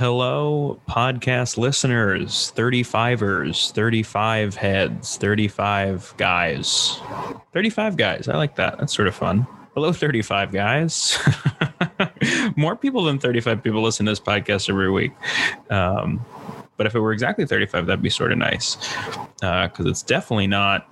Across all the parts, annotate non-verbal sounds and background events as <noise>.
Hello, podcast listeners, 35ers, 35 heads, 35 guys. 35 guys. I like that. That's sort of fun. Hello, 35 guys. <laughs> More people than 35 people listen to this podcast every week. Um, but if it were exactly 35, that'd be sort of nice because uh, it's definitely not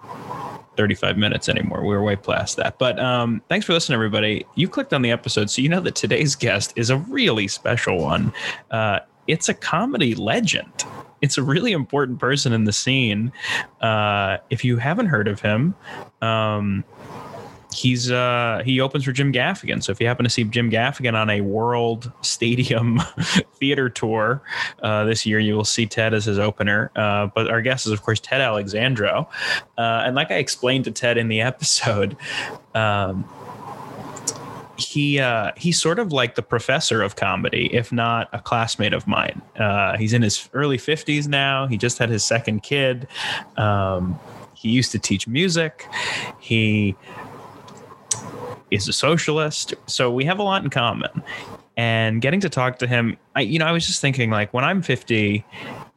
35 minutes anymore. We are way past that. But um, thanks for listening, everybody. You clicked on the episode, so you know that today's <laughs> guest is a really special one. Uh, it's a comedy legend. It's a really important person in the scene. Uh, if you haven't heard of him, um, he's uh he opens for Jim Gaffigan. So if you happen to see Jim Gaffigan on a world stadium <laughs> theater tour uh, this year, you will see Ted as his opener. Uh, but our guest is of course Ted Alexandro, uh, and like I explained to Ted in the <laughs> episode. Um, he uh, he's sort of like the professor of comedy, if not a classmate of mine. Uh, he's in his early fifties now. He just had his second kid. Um, he used to teach music. He is a socialist. So we have a lot in common. And getting to talk to him, I, you know, I was just thinking like when I'm 50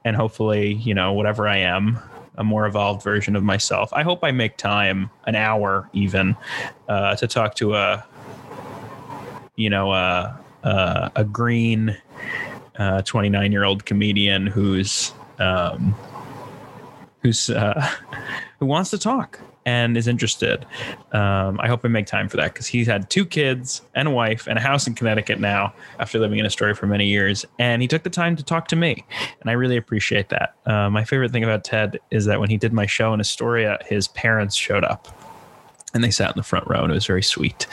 and hopefully, you know, whatever I am, a more evolved version of myself, I hope I make time, an hour even, uh, to talk to a, you know, a, a, a green 29 uh, year old comedian who's, um, who's, uh, <laughs> who wants to talk and is interested. Um, I hope I make time for that because he's had two kids and a wife and a house in Connecticut now after living in Astoria for many years. And he took the time to talk to me. And I really appreciate that. Uh, my favorite thing about Ted is that when he did my show in Astoria, his parents showed up and they sat in the front row and it was very sweet.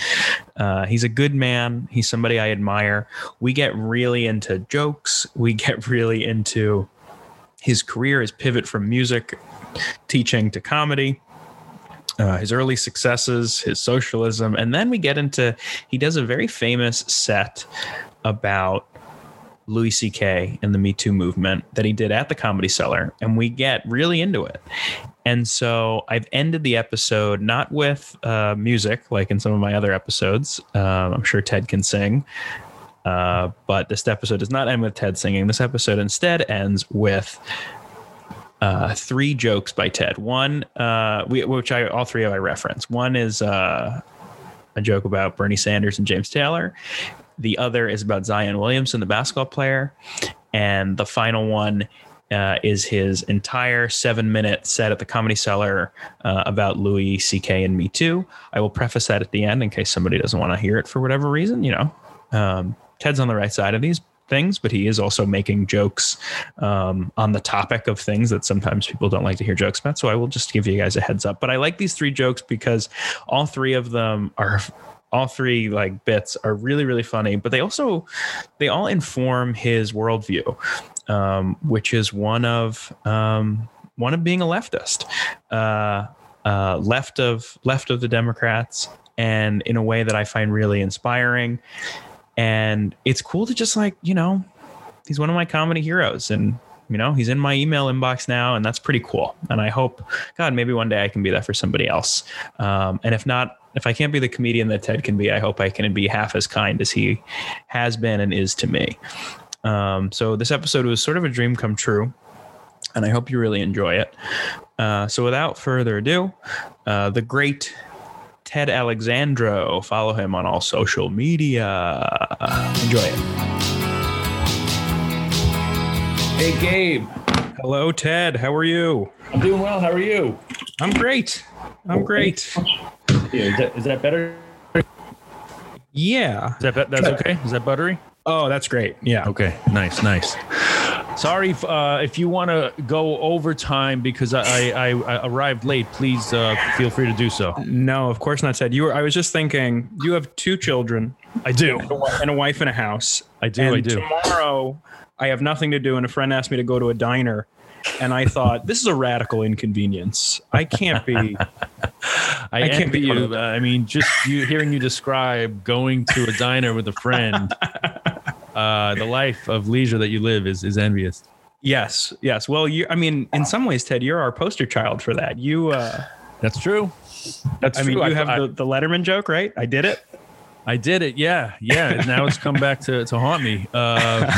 Uh, he's a good man. He's somebody I admire. We get really into jokes. We get really into his career, his pivot from music teaching to comedy uh, his early successes, his socialism, and then we get into he does a very famous set about Louis C.K. and the Me Too movement that he did at the Comedy Cellar, and we get really into it. And so I've ended the episode not with uh, music like in some of my other episodes. Uh, I'm sure Ted can sing. Uh, but this episode does not end with Ted singing. This episode instead ends with uh, three jokes by Ted. One, uh, we, which I all three of I reference. One is uh, a joke about Bernie Sanders and James Taylor. The other is about Zion Williamson, the basketball player, and the final one uh, is his entire seven minute set at the Comedy Cellar uh, about Louis C.K. and Me Too. I will preface that at the end in case somebody doesn't want to hear it for whatever reason. You know, um, Ted's on the right side of these, things, but he is also making jokes um, on the topic of things that sometimes people don't like to hear jokes about. So I will just give you guys a heads up. But I like these three jokes because all three of them are all three like bits are really really funny but they also they all inform his worldview um, which is one of um, one of being a leftist uh, uh, left of left of the democrats and in a way that i find really inspiring and it's cool to just like you know he's one of my comedy heroes and you know he's in my email inbox now and that's pretty cool. And i hope god maybe one day i can be that for somebody else. Um, and if not if i can't be the comedian that ted can be i hope i can be half as kind as he has been and is to me. Um, so this episode was sort of a dream come true and i hope you really enjoy it. Uh, so without further ado uh, the great Ted Alexandro. Follow him on all social media. Enjoy it. Hey, Gabe. Hello, Ted. How are you? I'm doing well. How are you? I'm great. I'm great. Yeah, is, that, is that better? Yeah. Is that that's okay? Is that buttery? Oh, that's great. Yeah. Okay. Nice. Nice. Sorry if, uh, if you want to go overtime because I, I, I arrived late. Please uh, feel free to do so. No, of course not. Ted, you were. I was just thinking. You have two children. I do, and a wife and a house. I do. And I do. Tomorrow, I have nothing to do, and a friend asked me to go to a diner, and I thought this is a radical inconvenience. I can't be. <laughs> I, I can't be you. Uh, I mean, just you hearing you describe going to a diner with a friend <laughs> uh, the life of leisure that you live is is envious. Yes, yes. Well, you. I mean, in some ways, Ted, you're our poster child for that. You. Uh, That's true. That's I true. mean, you I, have I, the, the Letterman joke, right? I did it. I did it. Yeah, yeah. Now it's come back to, to haunt me. Uh,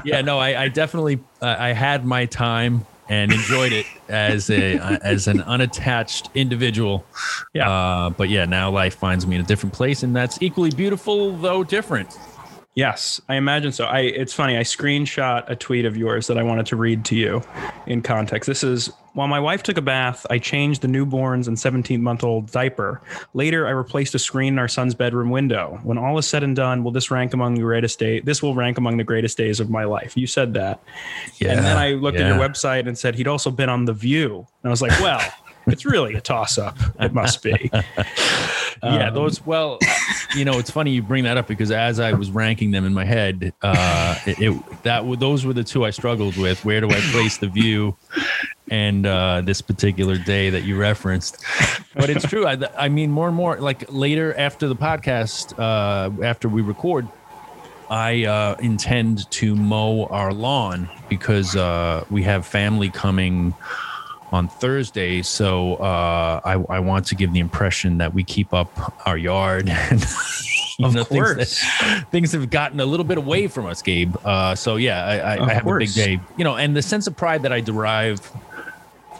<laughs> yeah, no, I, I definitely uh, I had my time and enjoyed it as a as an unattached individual. Yeah. Uh, but yeah, now life finds me in a different place, and that's equally beautiful though different. Yes, I imagine so. I it's funny. I screenshot a tweet of yours that I wanted to read to you in context. This is while my wife took a bath, I changed the newborn's and 17 month old diaper. Later, I replaced a screen in our son's bedroom window. When all is said and done, will this rank among the greatest day? This will rank among the greatest days of my life. You said that, yeah, and then I looked yeah. at your website and said he'd also been on The View, and I was like, well, it's really a toss up. It must be. <laughs> yeah, um, those. Well, you know, it's funny you bring that up because as I was ranking them in my head, uh, it, it that those were the two I struggled with. Where do I place the view? And uh, this particular day that you referenced, but it's true. I, I mean, more and more like later after the podcast, uh, after we record, I uh, intend to mow our lawn because uh, we have family coming on Thursday. So uh, I, I, want to give the impression that we keep up our yard. <laughs> And, of know, course. Things, things, have gotten a little bit away from us, Gabe. Uh, so yeah, I, I, I have course. a big day. You know, and the sense of pride that I derive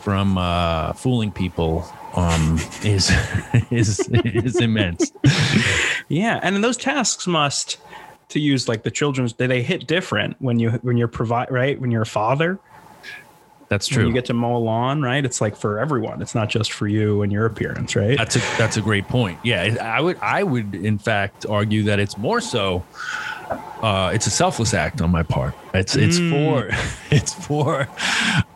from uh, fooling people um, is <laughs> is is immense. yeah, and those tasks must to use like the children's they hit different when you when you're provide right when you're a father that's true. When you get to mow a lawn, right? It's like for everyone. It's not just for you and your appearance, right? That's a that's a great point. Yeah, I would I would in fact argue that it's more so. Uh, it's a selfless act on my part. It's it's mm. for <laughs> it's for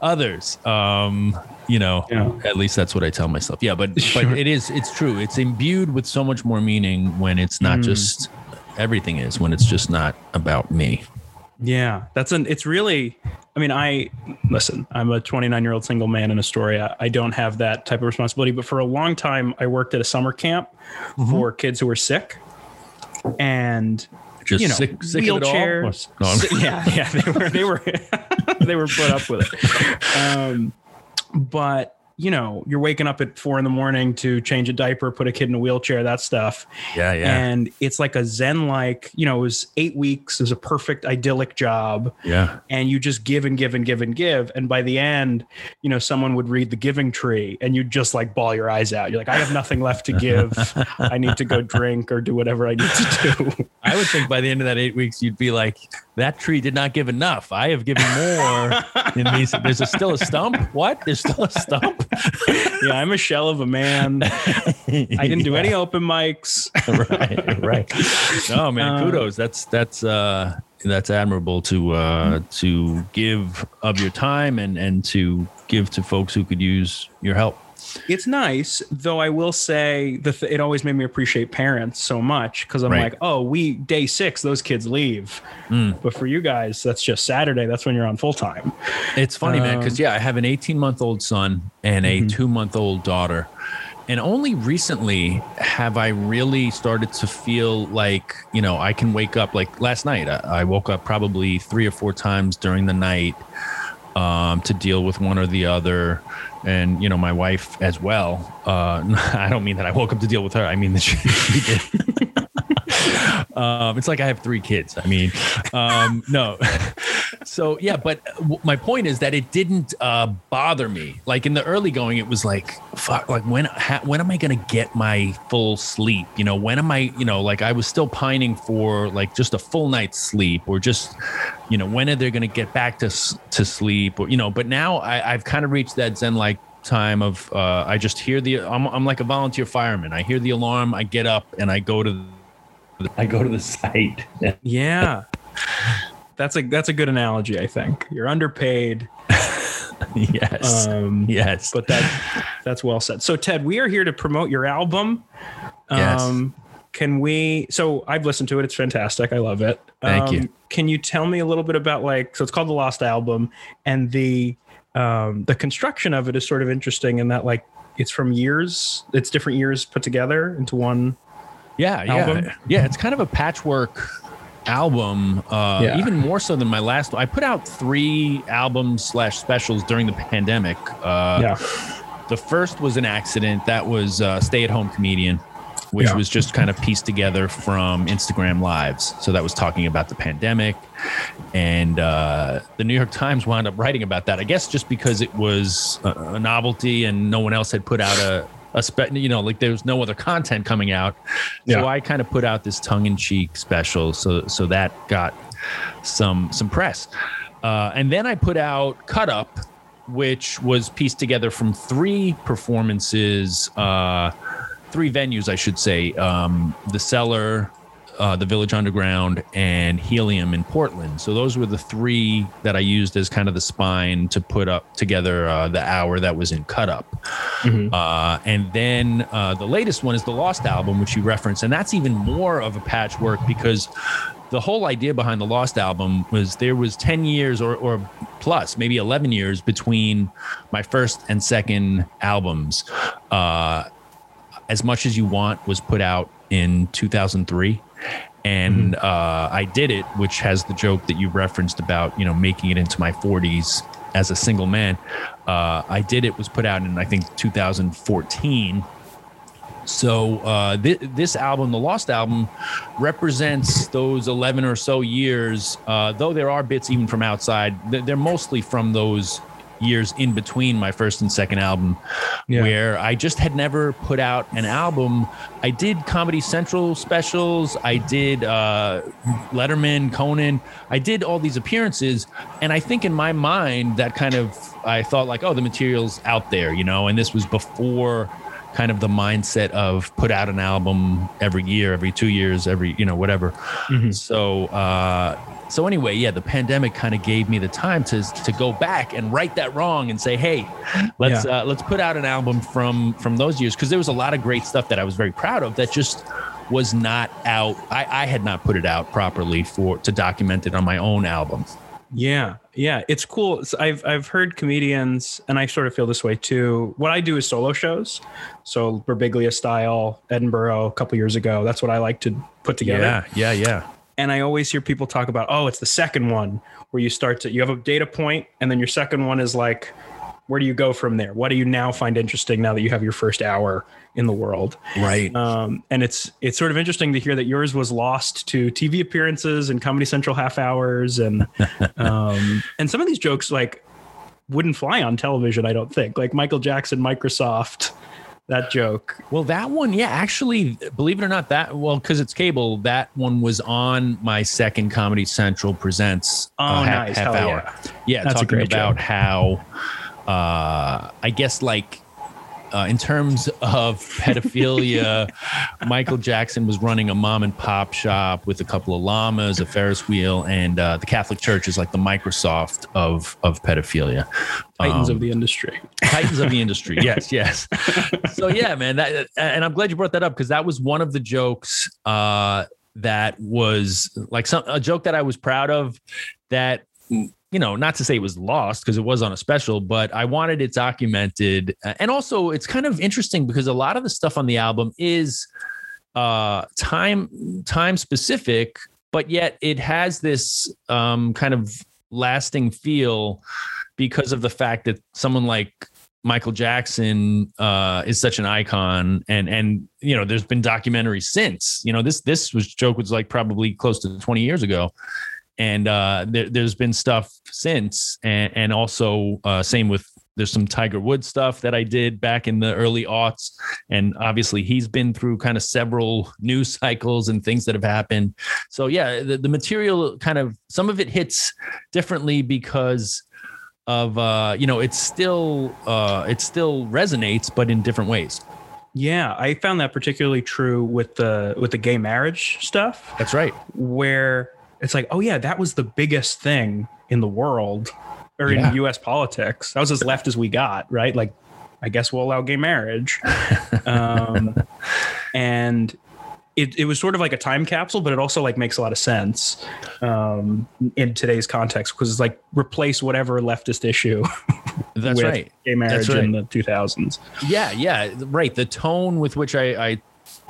others. Um, you know, yeah. at least that's what I tell myself. Yeah, but <laughs> sure. but it is it's true. It's imbued with so much more meaning when it's not mm. just everything is when it's just not about me. Yeah, that's an. It's really. I mean, I listen. I'm a 29 year old single man in Astoria. I don't have that type of responsibility. But for a long time, I worked at a summer camp mm-hmm. for kids who were sick, and just you know, sick, sick wheelchairs. No, yeah, yeah, they were they were <laughs> they were put up with it. Um, but you know, you're waking up at four in the morning to change a diaper, put a kid in a wheelchair, that stuff. Yeah, yeah. And it's like a Zen like, you know, it was eight weeks, it was a perfect idyllic job. Yeah. And you just give and give and give and give. And by the end, you know, someone would read the giving tree and you'd just like bawl your eyes out. You're like, I have nothing left to give. I need to go <laughs> drink or do whatever I need to do. I would think by the end of that eight weeks, you'd be like, that tree did not give enough. I have given more <laughs> in these. There's a, still a stump. What? There's still a stump. <laughs> yeah, I'm a shell of a man. I didn't do <laughs> any open mics. <laughs> right, right. No, man, uh, kudos. That's that's uh that's admirable to uh to give of your time and and to give to folks who could use your help. It's nice, though. I will say that th- it always made me appreciate parents so much because I'm right. like, oh, we day six, those kids leave, mm. but for you guys, that's just Saturday. That's when you're on full time. It's funny, um, man, because yeah, I have an 18 month old son and a mm-hmm. two month old daughter. And only recently have I really started to feel like, you know, I can wake up. Like last night, I, I woke up probably three or four times during the night um, to deal with one or the other and you know my wife as well. Uh, <laughs> I don't mean that I woke up to deal with her. I mean that she, she did. <laughs> um, it's like I have three kids. I mean, um, no. <laughs> so yeah, but my point is that it didn't uh, bother me. Like in the early going, it was like, fuck, like when ha- when am I gonna get my full sleep? You know, when am I? You know, like I was still pining for like just a full night's sleep, or just you know, when are they gonna get back to to sleep? Or you know, but now I, I've kind of reached that zen like time of uh, I just hear the I'm, I'm like a volunteer fireman. I hear the alarm, I get up and I go to I go to the site. yeah. That's a that's a good analogy, I think. You're underpaid. <laughs> yes. Um, yes. But that that's well said. So Ted, we are here to promote your album. Yes. Um, can we so I've listened to it. It's fantastic. I love it. Thank um, you. Can you tell me a little bit about like so it's called The Lost Album and the um, the construction of it is sort of interesting in that like it's from years, it's different years put together into one. Yeah, album. yeah, yeah. It's kind of a patchwork album, uh, yeah. even more so than my last. I put out three albums slash specials during the pandemic. Uh, yeah. The first was an accident. That was uh, Stay at Home Comedian. which Yeah. was just kind of pieced together from Instagram lives. So that was talking about the pandemic, and uh, the New York Times wound up writing about that. I guess just because it was a, a novelty and no one else had put out a a spe- you know like there was no other content coming out. Yeah. So I kind of put out this tongue in cheek special. So so that got some some press, uh, and then I put out Cut Up, which was pieced together from three performances, uh, three venues, I should say. Um, the Cellar, uh, the Village Underground, and Helium in Portland. So those were the three that I used as kind of the spine to put up together uh, the hour that was in Cut Up. Uh, and then uh, the latest one is the Lost album, which you referenced, and that's even more of a patchwork because the whole idea behind the Lost album was there was 10 years or, or plus, maybe 11 years between my first and second albums. Uh, as much as you want was put out in 2003 and uh, i did it which has the joke that you referenced about you know making it into my 40s as a single man. Uh, i did it was put out in i think 2014 so uh, thi- this album, the Lost album, represents those 11 or so years. Uh, though there are bits even from outside, they're mostly from those years in between my first and second album, Yeah. where I just had never put out an album. I did Comedy Central specials. I did uh, Letterman, Conan. I did all these appearances, and I think in my mind that kind of I thought like, oh, the material's out there, you know. And this was before kind of the mindset of put out an album every year, every two years, every you know whatever. So uh, so anyway, yeah, the pandemic kind of gave me the time to to go back and right that wrong and say, hey, let's uh, let's put out an album from from those years because there was a lot of great stuff that I was very proud of that just was not out. I, I had not put it out properly for to document it on my own album. Yeah, yeah, it's cool. It's- I've I've heard comedians, and I sort of feel this way too. What I do is solo shows, so Birbiglia style, Edinburgh, a couple years ago. That's what I like to put together. Yeah, yeah, yeah. And I always hear people talk about, oh, it's the second one where you start to you have a data point, and then your second one is like, where do you go from there? What do you now find interesting now that you have your first hour in the world? Right. Um, and it's it's sort of interesting to hear that yours was lost to TV appearances and Comedy Central half hours, and <laughs> um, and some of these jokes like wouldn't fly on television. I don't think like Michael Jackson, Microsoft, that joke. Well, that one, yeah, actually, believe it or not, that well, because it's cable, that one was on my second Comedy Central presents. Oh, uh, half, nice. half Hell hour. yeah. Yeah, That's talking about joke. how, uh, I guess, like. Uh, in terms of pedophilia, <laughs> Michael Jackson was running a mom and pop shop with a couple of llamas, a Ferris wheel, and uh, the Catholic Church is like the Microsoft of of pedophilia. Titans Um, of the industry. titans of the industry <laughs> yes yes so yeah man that and i'm glad you brought that up because that was one of the jokes uh that was like some a joke that i was proud of that you know not to say it was lost because it was on a special but i wanted it documented and also it's kind of interesting because a lot of the stuff on the album is uh time time specific but yet it has this um kind of lasting feel because of the fact that someone like Michael Jackson uh, is such an icon, and and you know, there's been documentaries since. You know, this this was joke was like probably close to 20 years ago, and uh, there, there's been stuff since, and and also uh, same with there's some Tiger Woods stuff that I did back in the early aughts, and obviously he's been through kind of several <laughs> news cycles and things that have happened. So yeah, the, the material kind of some of it hits differently because of uh you know it's still uh it still resonates but in different ways Yeah, I found that particularly true with the with the gay marriage stuff. that's right where it's like, oh yeah, that was the biggest thing in the world or Yeah. in U.S. politics. That was as left as we got, right? Like, I guess we'll allow gay marriage, um, <laughs> and it it was sort of like a time capsule, but it also like makes a lot of sense um, in today's context because it's like replace whatever leftist issue that's right gay marriage right. in the 2000s. yeah yeah right the tone with which i i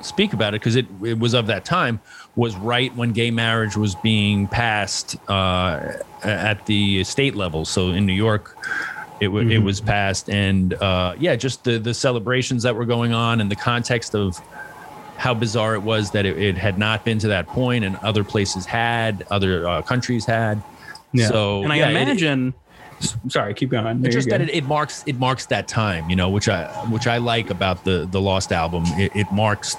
speak about it because it, it was of that time was right when gay marriage was being passed uh at the state level so in new york it, wa it Mhm. was passed and uh yeah just the the celebrations that were going on and the context of how bizarre it was that it, it had not been to that point and other places had, other uh, countries had. Yeah. So, and I yeah, it- imagine. Sorry, keep going. Just you that it, it marks it marks that time you know which i which i like about the the lost album it, it marks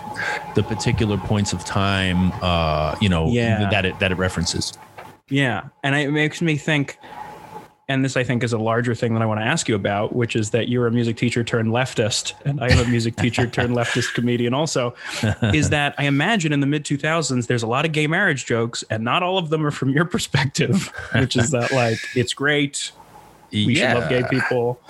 the particular points of time uh you know Yeah. that it that it references Yeah, and it makes me think, and this I think is a larger thing that I want to ask you about, which is that you're a music teacher turned leftist, and I am a music teacher turned <laughs> leftist comedian. Also, is that I imagine in the mid 2000s there's a lot of gay marriage jokes, and not all of them are from your perspective, which is that like it's great, we should love gay people.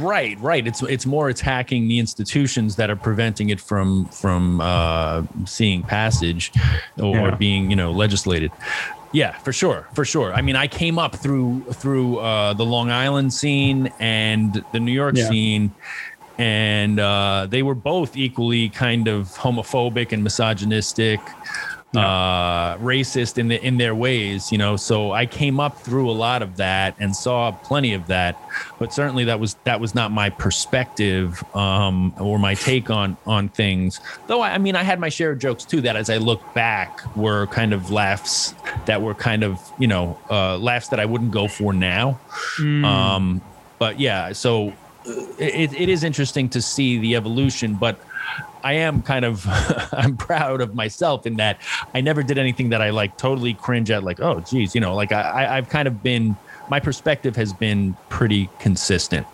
right right it's it's more attacking the institutions that are preventing it from from uh seeing passage or Yeah. being you know legislated yeah for sure for sure i mean i came up through through uh the long island scene and the new york Yeah. scene and uh they were both equally kind of homophobic and misogynistic uh racist in the in their ways you know? So i came up through a lot of that and saw plenty of that but certainly that was that was not my perspective um or my take on on things. Though i, I mean i had my share of jokes too that as i look back were kind of laughs that were kind of you know uh laughs that i wouldn't go for now. Um but yeah so uh, it, it is interesting to see the evolution but I am kind of <laughs> I'm proud of myself in that I never did anything that I like totally cringe at like oh geez you know like I I've kind of been my perspective has been pretty consistent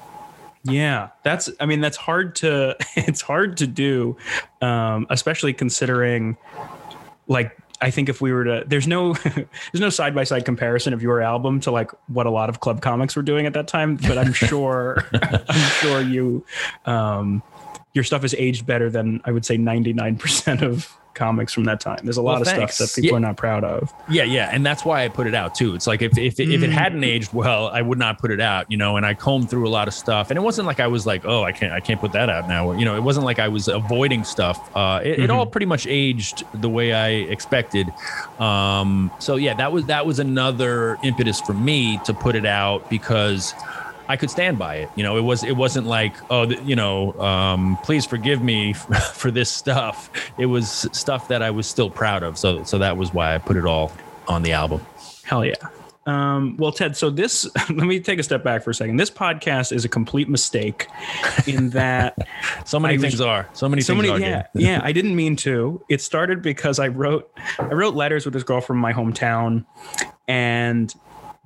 Yeah, that's. I mean, that's hard to. <laughs> It's hard to do, um, especially considering, like, I think if we were to, there's no, <laughs> there's no side by side comparison of your album to like what a lot of club comics were doing at that time. But I'm sure, I'm sure you, um, your stuff is aged better than I would say 99% of comics from that time. There's a lot Well, of thanks. stuff that people Yeah. are not proud of. yeah yeah and that's why I put it out too it's like if if, if it Mm. hadn't aged well I would not put it out you know and I combed through a lot of stuff and it wasn't like I was like oh I can't I can't put that out now you know it wasn't like I was avoiding stuff uh it, it Mhm. all pretty much aged the way I expected um so yeah that was that was another impetus for me to put it out because I could stand by it. You know, it was it wasn't like oh, th- you know, um, please forgive me <laughs> for this stuff. It was stuff that I was still proud of. So so that was why I put it all on the album. Hell yeah. Um, well, Ted, so this, <laughs> let me take a step back for a second. This podcast is a complete mistake in <laughs> that So many I things are. So many so things many, are. yeah, yeah. I didn't mean to. It started because I wrote, I wrote letters with this girl from my hometown, and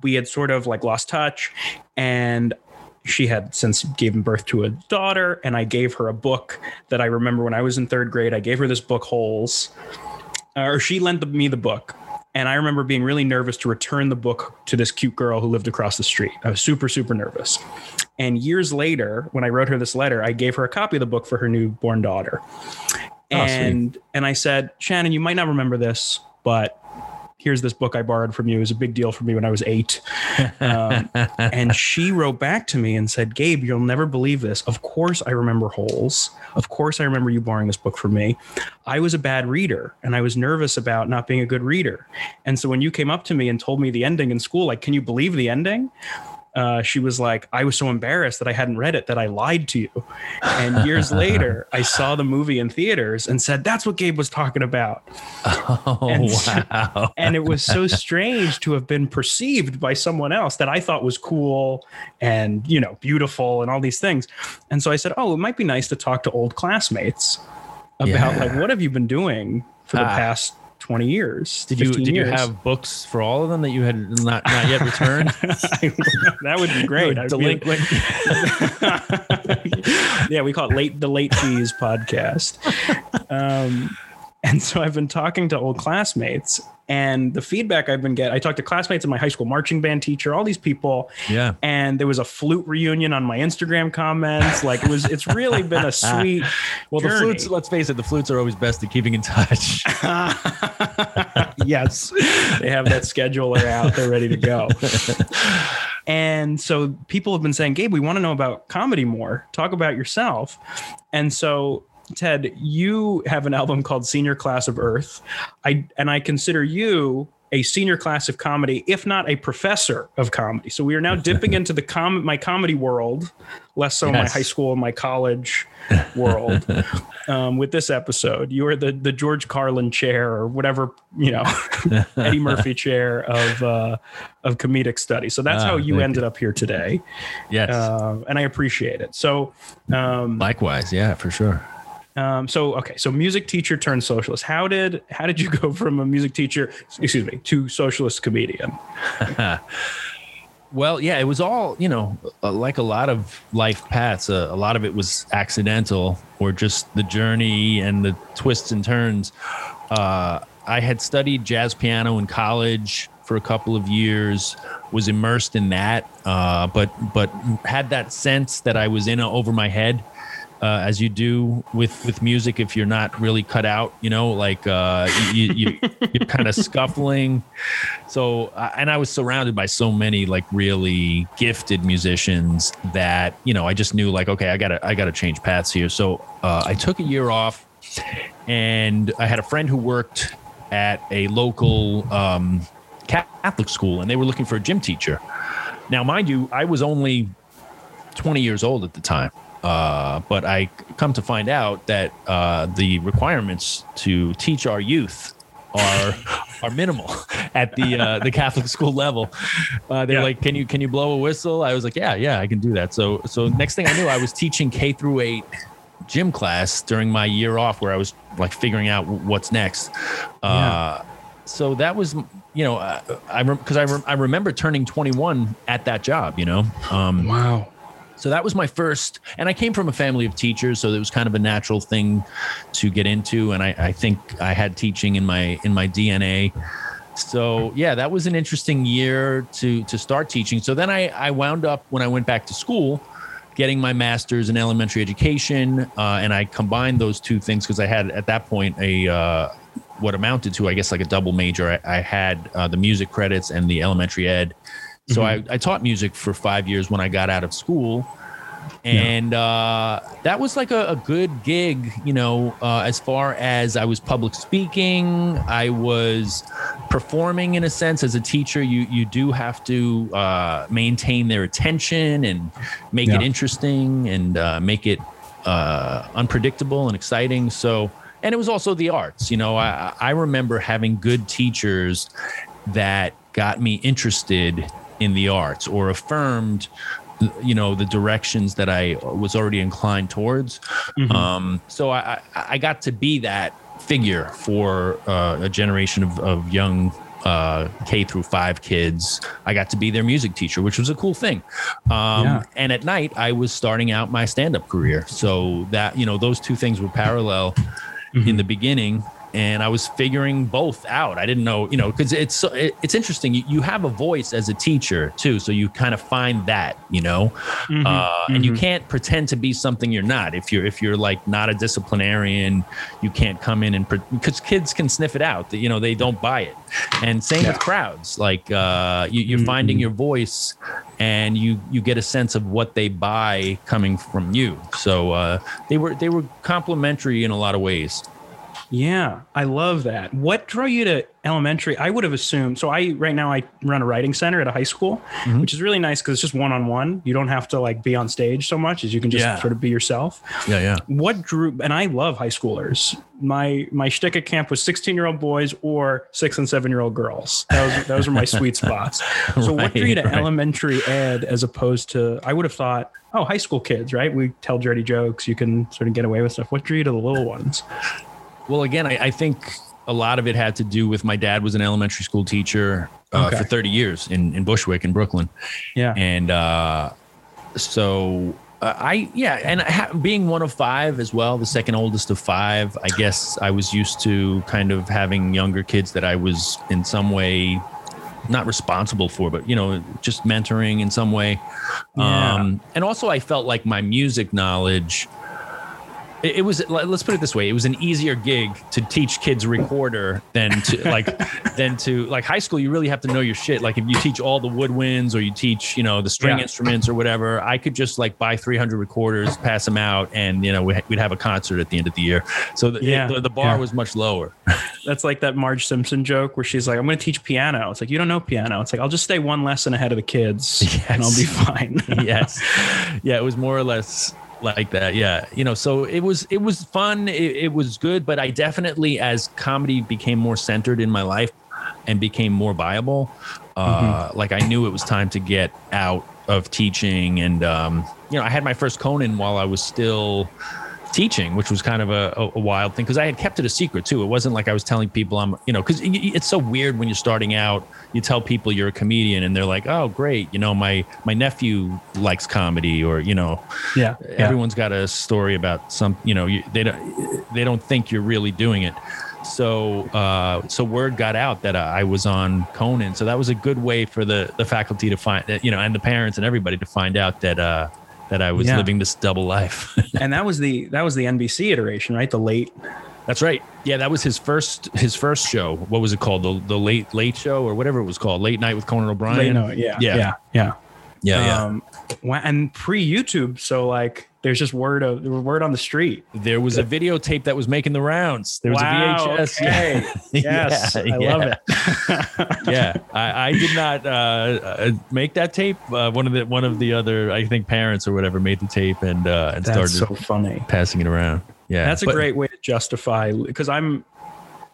we had sort of like lost touch, and she had since given birth to a daughter, and I gave her a book that I remember when I was in third grade. I gave her this book, Holes, or she lent the, me the book. And I remember being really nervous to return the book to this cute girl who lived across the street. I was super, super nervous. And years later, when I wrote her this letter, I gave her a copy of the book for her newborn daughter. Ah, sweet. And and I said, Shannon, you might not remember this, but here's this book I borrowed from you. It was a big deal for me when I was eight. Um, and <laughs> she wrote back to me and said, Gabe, you'll never believe this. Of course, I remember holes. Of course, I remember you borrowing this book from me. I was a bad reader and I was nervous about not being a good reader. And so when you came up to me and told me the ending in school, like, can you believe the ending? Uh, she was like, I was so embarrassed that I hadn't read it that I lied to you. And years <laughs> later, I saw the movie in theaters and said, That's what Gabe was talking about. Oh And <laughs> so- wow. And it was so <laughs> strange to have been perceived by someone else that I thought was cool and, you know, beautiful and all these things. And so I said, Oh, it might be nice to talk to old classmates about Yeah. like, what have you been doing for the Ah. past 20 years? Did you 15 did you have books for all of them that you had not not yet returned? <laughs> that would be great. Be- Delinquent. <laughs> yeah, we call it late the late fees podcast. Um, <laughs> and so I've been talking to old classmates, and the feedback I've been getting, I talked to classmates and my high school marching band teacher, all these people, yeah. and there was a flute reunion on my Instagram comments. Like it was, it's really been a <laughs> sweet. Well, the flutes. Let's face it, the flutes are always best at keeping in touch. <laughs> yes, they have that scheduler out. They're ready to go. And so people have been saying, Gabe, we want to know about comedy more. Talk about yourself. And so, Ted, you have an album called Senior Class of Earth. I and I consider you a senior class of comedy, if not a professor of comedy. So we are now dipping into the com my comedy world, less so my high school and my college world. <laughs> um, with this episode, you are the the George Carlin chair or whatever you know, <laughs> Eddie Murphy chair of uh, of comedic study. So that's Ah, how you ended up here today, Yes. uh, and I appreciate it. So. Um, Likewise. Yeah, for sure. Um, so okay, so music teacher turned socialist. How did how did you go <laughs> from a music teacher, excuse me, to socialist comedian? <laughs> Well, yeah, it was all, you know, uh, like a lot of life paths. Uh, a lot of it was accidental or just the journey and the twists and turns. Uh, I had studied jazz piano in college for a couple of years, was immersed in that, uh, but but had that sense that I was in a, over my head. Uh, as you do with with music, if you're not really cut out, you know, like uh, you, you, you're kind of scuffling, so uh, and i was surrounded by so many like really gifted musicians that you know i just knew like okay i gotta i gotta change paths here. So uh, i took a year off and i had a friend who worked at a local um, catholic school and they were looking for a gym teacher. Now mind you i was only 20 years old at the time uh, but I come to find out that uh, the requirements to teach our youth are <laughs> are minimal <laughs> at the uh, the Catholic school level. Uh, they're Yeah. like, "Can you can you blow a whistle?" I was like, "Yeah, yeah, I can do that." So so next thing I knew, I was teaching K through eight gym class during my year off, where I was like figuring out what's next. Uh, so that was you know uh, I because I, rem- I remember turning 21 at that job. You know. Um, Wow. So that was my first, and I came from a family of teachers, so it was kind of a natural thing to get into. And I, I think I had teaching in my in my DNA. So yeah, that was an interesting year to to start teaching. So then I I wound up when I went back to school, getting my master's in elementary education, uh, and I combined those two things because I had at that point a uh, what amounted to I guess like a double major. I, I had uh, the music credits and the elementary ed. So I, I taught music for five years when I got out of school. And uh, that was like a, a good gig, you know, uh, as far as I was public speaking, I was performing in a sense as a teacher. You, you do have to uh, maintain their attention and make it interesting and uh, make it uh, unpredictable and exciting. So, and it was also the arts. You know, I, I remember having good teachers that got me interested in the arts or affirmed you know the directions that i was already inclined towards um, so I, I i got to be that figure for uh, a generation of, of young uh, K through five kids. I got to be their music teacher, which was a cool thing. Um, Yeah. And at night, I was starting out my stand up career. So that, you know, those two things were parallel in the beginning. And I was figuring both out. I didn't know, you know, because it's it, it's interesting. You, you have a voice as a teacher too, so you kind of find that, you know, uh, and you can't pretend to be something you're not. If you're if you're like not a disciplinarian, you can't come in and pre- because kids can sniff it out. That you know they don't buy it. And same with crowds. Like uh, you, you're finding your voice, and you you get a sense of what they buy coming from you. So uh, they were they were complementary in a lot of ways. Yeah, I love that. What drew you to elementary? I would have assumed. So I right now I run a writing center at a high school, Mm-hmm. which is really nice because it's just one on one. You don't have to like be on stage so much as you can just Yeah. sort of be yourself. Yeah, yeah. What drew? And I love high schoolers. My my shtick at camp was sixteen year old boys or six and seven year old girls. Those those are my <laughs> sweet spots. So what drew you to Right, right. elementary ed as opposed to? I would have thought, oh, high school kids, right? We tell dirty jokes. You can sort of get away with stuff. What drew you to the little ones? Well, again, I, I think a lot of it had to do with my dad was an elementary school teacher uh, Okay. for 30 years in, in Bushwick in Brooklyn. Yeah. And uh, so uh, I, yeah, and ha- being one of five as well, the second oldest of five, I guess I was used to kind of having younger kids that I was in some way not responsible for, but you know, just mentoring in some way. Yeah. Um, and also, I felt like my music knowledge it, it was let- let's put it this way it was an easier gig to teach kids recorder than to <laughs> like than to like high school you really have to know your shit like if you teach all the woodwinds or you teach you know the string Yeah. instruments or whatever i could just like buy 300 recorders pass them out and you know we- we'd have a concert at the end of the year so the, Yeah. the, the bar Yeah. was much lower <laughs> That's like that Marge Simpson joke where she's like, "I'm going to teach piano." It's like you don't know piano. It's like I'll just stay one lesson ahead of the kids, <laughs> and I'll be fine. yes yeah it was more or less like that yeah. You know so it was it was fun it, it was good but i definitely as comedy became more centered in my life and became more viable uh like i knew it was time to get out of teaching and um you know i had my first conan while i was still teaching, which was kind of a, a, a wild thing because I had kept it a secret too. It wasn't like I was telling people I'm, you know, because it's so weird when you're starting out. You tell people you're a comedian, and they're like, "Oh, great, you know, my my nephew likes comedy," or you know, Yeah, everyone's got a story about some, you know, you, they don't they don't think you're really doing it. So uh, so word got out that I was on Conan, so that was a good way for the the faculty to find, you know, and the parents and everybody to find out that. uh that I was Yeah. living this double life. <laughs> and that was the that was the NBC iteration, right? The late. That's right. Yeah, that was his first his first show. What was it called? The the late late show or whatever it was called. Late night with Conan O'Brien. late no, yeah, Yeah. yeah, yeah, yeah. Um, and pre YouTube, so like there's just word of word on the street. there was a videotape that was making the rounds. There was Wow, a VHS. okay. <laughs> Yes, <laughs> Yeah, I yeah. love it. <laughs> yeah, I, I did not uh, uh, make that tape. Uh, one of the one of the other, I think, parents or whatever made the tape and uh, and That's started so funny. passing it around. Yeah, That's a But- great way to justify because I'm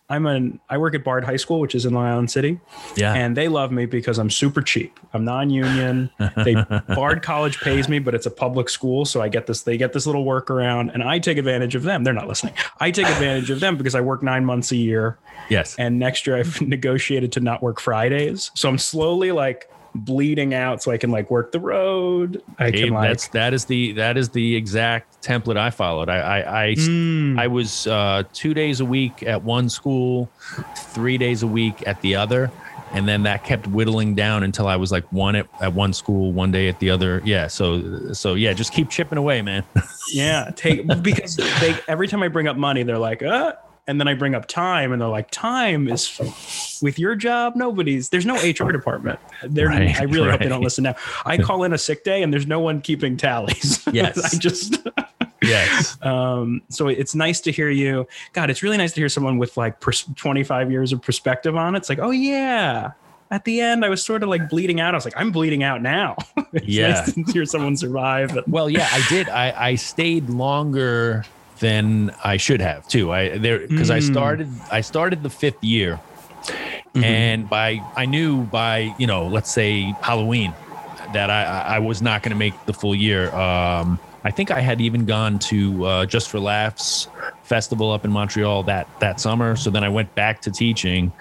I'm an I work at Bard High School, which is in Long Island City, Yeah, and they love me because I'm super cheap. I'm non-union. They <laughs> Bard College pays me, but it's a public school, so I get this. They get this little workaround, and I take advantage of them. They're not listening. I take advantage of them because I work nine months a year, yes, and next year I've <laughs> negotiated to not work Fridays. So I'm slowly like bleeding out, so I can like work the road. I Hey, can like that's that is the that is the exact template I followed. I I I, Mm. I was uh, two days a week at one school, three days a week at the other, and then that kept whittling down until I was like one at, at one school, one day at the other. Yeah, so so yeah, just keep chipping away, man. <laughs> Yeah, take because they every time I bring up money, they're like, uh, and then I bring up time, and they're like, time is with your job. Nobody's there's no HR department. They're Right, I really hope they don't listen now. I <laughs> call in a sick day, and there's no one keeping tallies. <laughs> Yes. I just yes, <laughs> um. So it's nice to hear you. God, it's really nice to hear someone with like pers- 25 years of perspective on it. It's like, oh yeah. At the end, I was sort of like bleeding out. I was like, I'm bleeding out now. Yeah. nice to hear someone survive. Well, yeah, I did. I, I stayed longer than I should have too. I there because I Mm. started I started the fifth year, Mhm. and by I knew by you know let's say Halloween that I I I was not going to make the full year. Um, I think I had even gone to uh, Just for Laughs festival up in Montreal that that summer. So then I went back to teaching,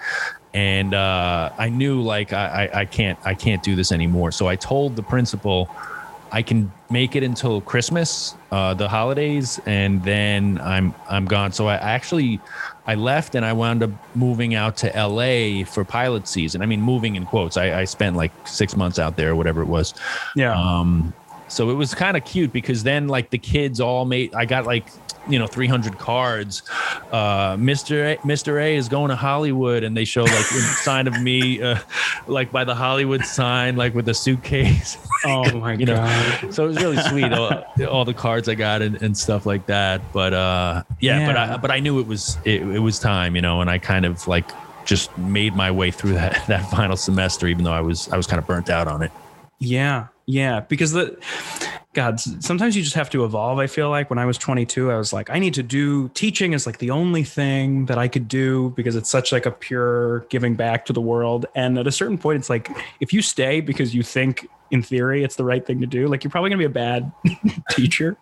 and uh, I knew like I, I I can't I can't do this anymore. So I told the principal. I can make it until Christmas, uh, the holidays, and then I'm I'm gone. So I actually I left and I wound up moving out to LA for pilot season. I mean, moving in quotes. I, I spent like six months out there whatever it was. yeah. Um, so it was kind of cute because then like the kids all made. I got like you know 300 cards. Uh, Mr. A, Mr. A is going to Hollywood, and they show like a <laughs> sign of me, uh, like by the Hollywood sign, like with a suitcase. oh <laughs> my you know, god. so it was really sweet all, <laughs> all the cards i got and, and stuff like that but uh yeah, but i but i knew it was it, it was time you know and i kind of like just made my way through that that final semester even though i was i was kind of burnt out on it Yeah, yeah. Because the God, sometimes you just have to evolve. I feel like when I was 22, I was like, I need to do teaching is like the only thing that I could do because it's such like a pure giving back to the world. And at a certain point, it's like if you stay because you think in theory it's the right thing to do, like you're probably gonna be a bad <laughs> teacher.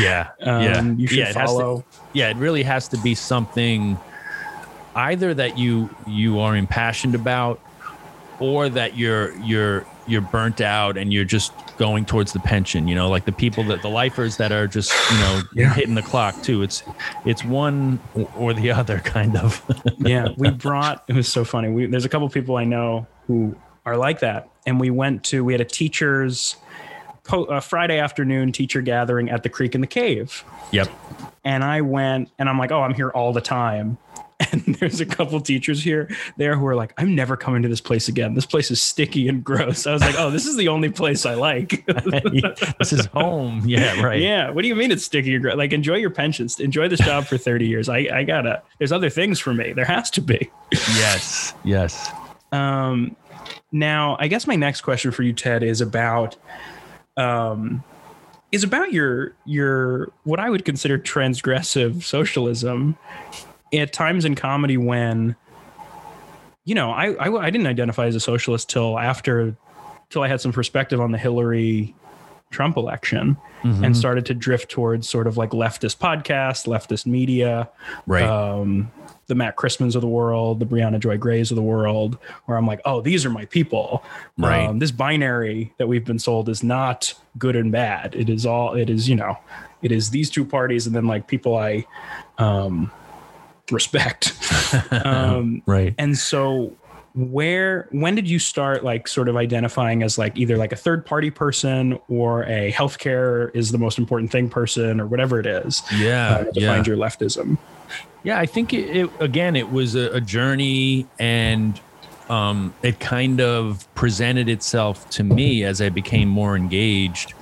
yeah Um, you should yeah, has to- follow. yeah it really has to be something either that you you are impassioned about or that you're you're you're burnt out and you're just going towards the pension you know like the people that the lifers that are just you know Yeah. hitting the clock too it's it's one or the other kind of <laughs> yeah, we brought it was so funny. We there's a couple people I know who are like that. And we went to we had a teachers po- a Friday afternoon teacher gathering at the Creek and the Cave. Yep. And I went and I'm like, oh, I'm here all the time. <laughs> And there's a couple teachers here there who are like, I'm never coming to this place again. This place is sticky and gross. I was like, oh, this is the only place I like. <laughs> this is home. Yeah, right. Yeah. What do you mean it's sticky and gross? Like, enjoy your pensions. Enjoy this job for 30 years. I, I gotta, there's other things for me. There has to be. Yes. Yes. Um, now, I guess my next question for you, Ted, is about um, is about your your what I would consider transgressive socialism at times in comedy when you know I, I I didn't identify as a socialist till after till I had some perspective on the Hillary Trump election Mhm. and started to drift towards sort of like leftist podcasts, leftist media, Right. um, the Matt Christmans of the world, the Briahna Joy Grays of the world, where I'm like, oh, these are my people. Right. Um, this binary that we've been sold is not good and bad. It is all. It is you know, it is these two parties and then like people I um, respect. <laughs> um, right. and so where when did you start like sort of identifying as like either like a third party person or a healthcare is the most important thing person or whatever it is Yeah. uh, that yeah. defines your leftism Yeah, I think it, it again, it was a, a journey and um, it kind of presented itself to me as I became more engaged.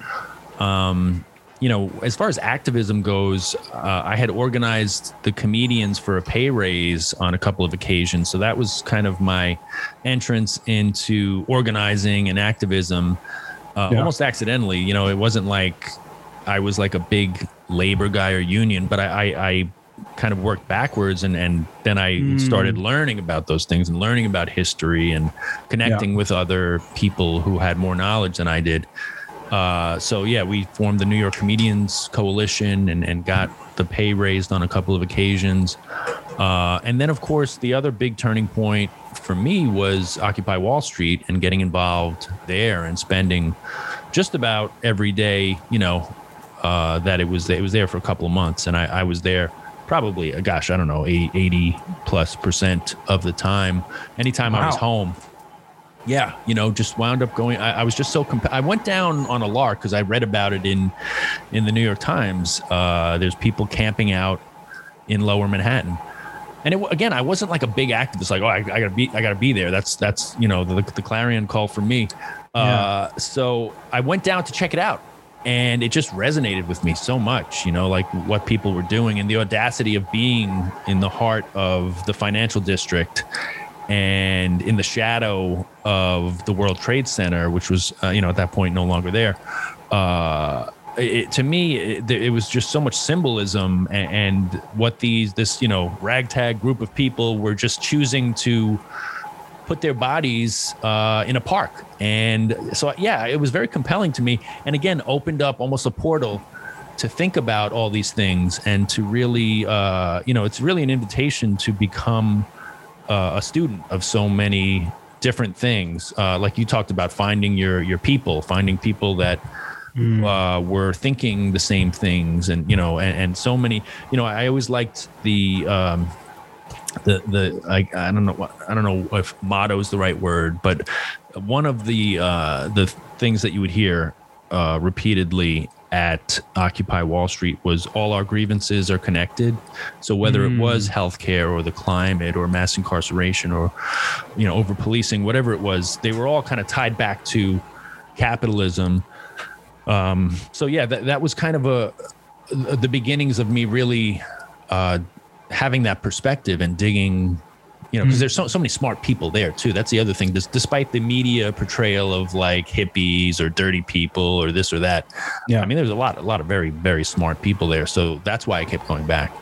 Um, you know, as far as activism goes, uh, I had organized the comedians for a pay raise on a couple of occasions. So that was kind of my entrance into organizing and activism uh, Yeah. almost accidentally. You know, it wasn't like I was like a big labor guy or union, but I, I, I kind of worked backwards and, and then I Mm. started learning about those things and learning about history and connecting with other people who had more knowledge than I did. Uh, so yeah, we formed the New York Comedians Coalition and, and got the pay raised on a couple of occasions. Uh, and then, of course, the other big turning point for me was Occupy Wall Street and getting involved there and spending just about every day, you know, uh, that it was it was there for a couple of months, and I, I was there probably, uh, gosh, I don't know, 80, 80 plus percent of the time. Anytime I was home, yeah, you know, just wound up going. I, I was just so comp- I went down on a lark because I read about it in in the New York Times. Uh, there's people camping out in Lower Manhattan, and it, again, I wasn't like a big activist. Like, oh, I, I gotta be, I gotta be there. That's that's you know the, the clarion call for me. Uh, so I went down to check it out, and it just resonated with me so much. You know, like what people were doing and the audacity of being in the heart of the financial district and in the shadow of the World Trade Center, which was, uh, you know, at that point no longer there. Uh, it, to me, it, it was just so much symbolism and, and what these, this, you know, ragtag group of people were just choosing to put their bodies uh, in a park. And so, yeah, it was very compelling to me. And again, opened up almost a portal to think about all these things and to really, uh, you know, it's really an invitation to become uh, a student of so many different things. Uh, like you talked about finding your your people, finding people that uh, were thinking the same things, and you know, and, and so many. You know, I always liked the. Um, the the I, I don't know what I don't know if motto is the right word, but one of the uh, the things that you would hear uh, repeatedly at Occupy Wall Street was all our grievances are connected. So whether it was healthcare or the climate or mass incarceration or you know over policing, whatever it was, they were all kind of tied back to capitalism. Um, so yeah, that that was kind of a the beginnings of me really uh, having that perspective and digging you know because hmm. there's so, so many smart people there too. That's the other thing. Des- despite the media portrayal of like hippies or dirty people or this or that Yeah. i mean there's a lot a lot of very very smart people there. So that's why i kept going back.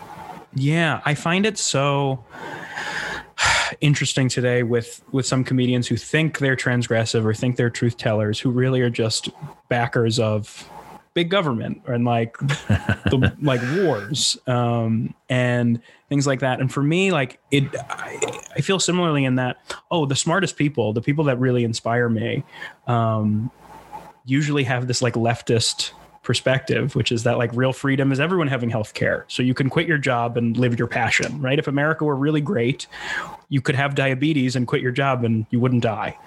Yeah, I find it so interesting today with with some comedians who think they're transgressive or think they're truth tellers who really are just backers of big government and like the, <laughs> like wars um, and things like that. And for me, like it, I, I feel similarly in that. Oh, the smartest people, the people that really inspire me, um, usually have this like leftist perspective, which is that like real freedom is everyone having health care. So you can quit your job and live your passion, right? If America were really great, you could have diabetes and quit your job and you wouldn't die.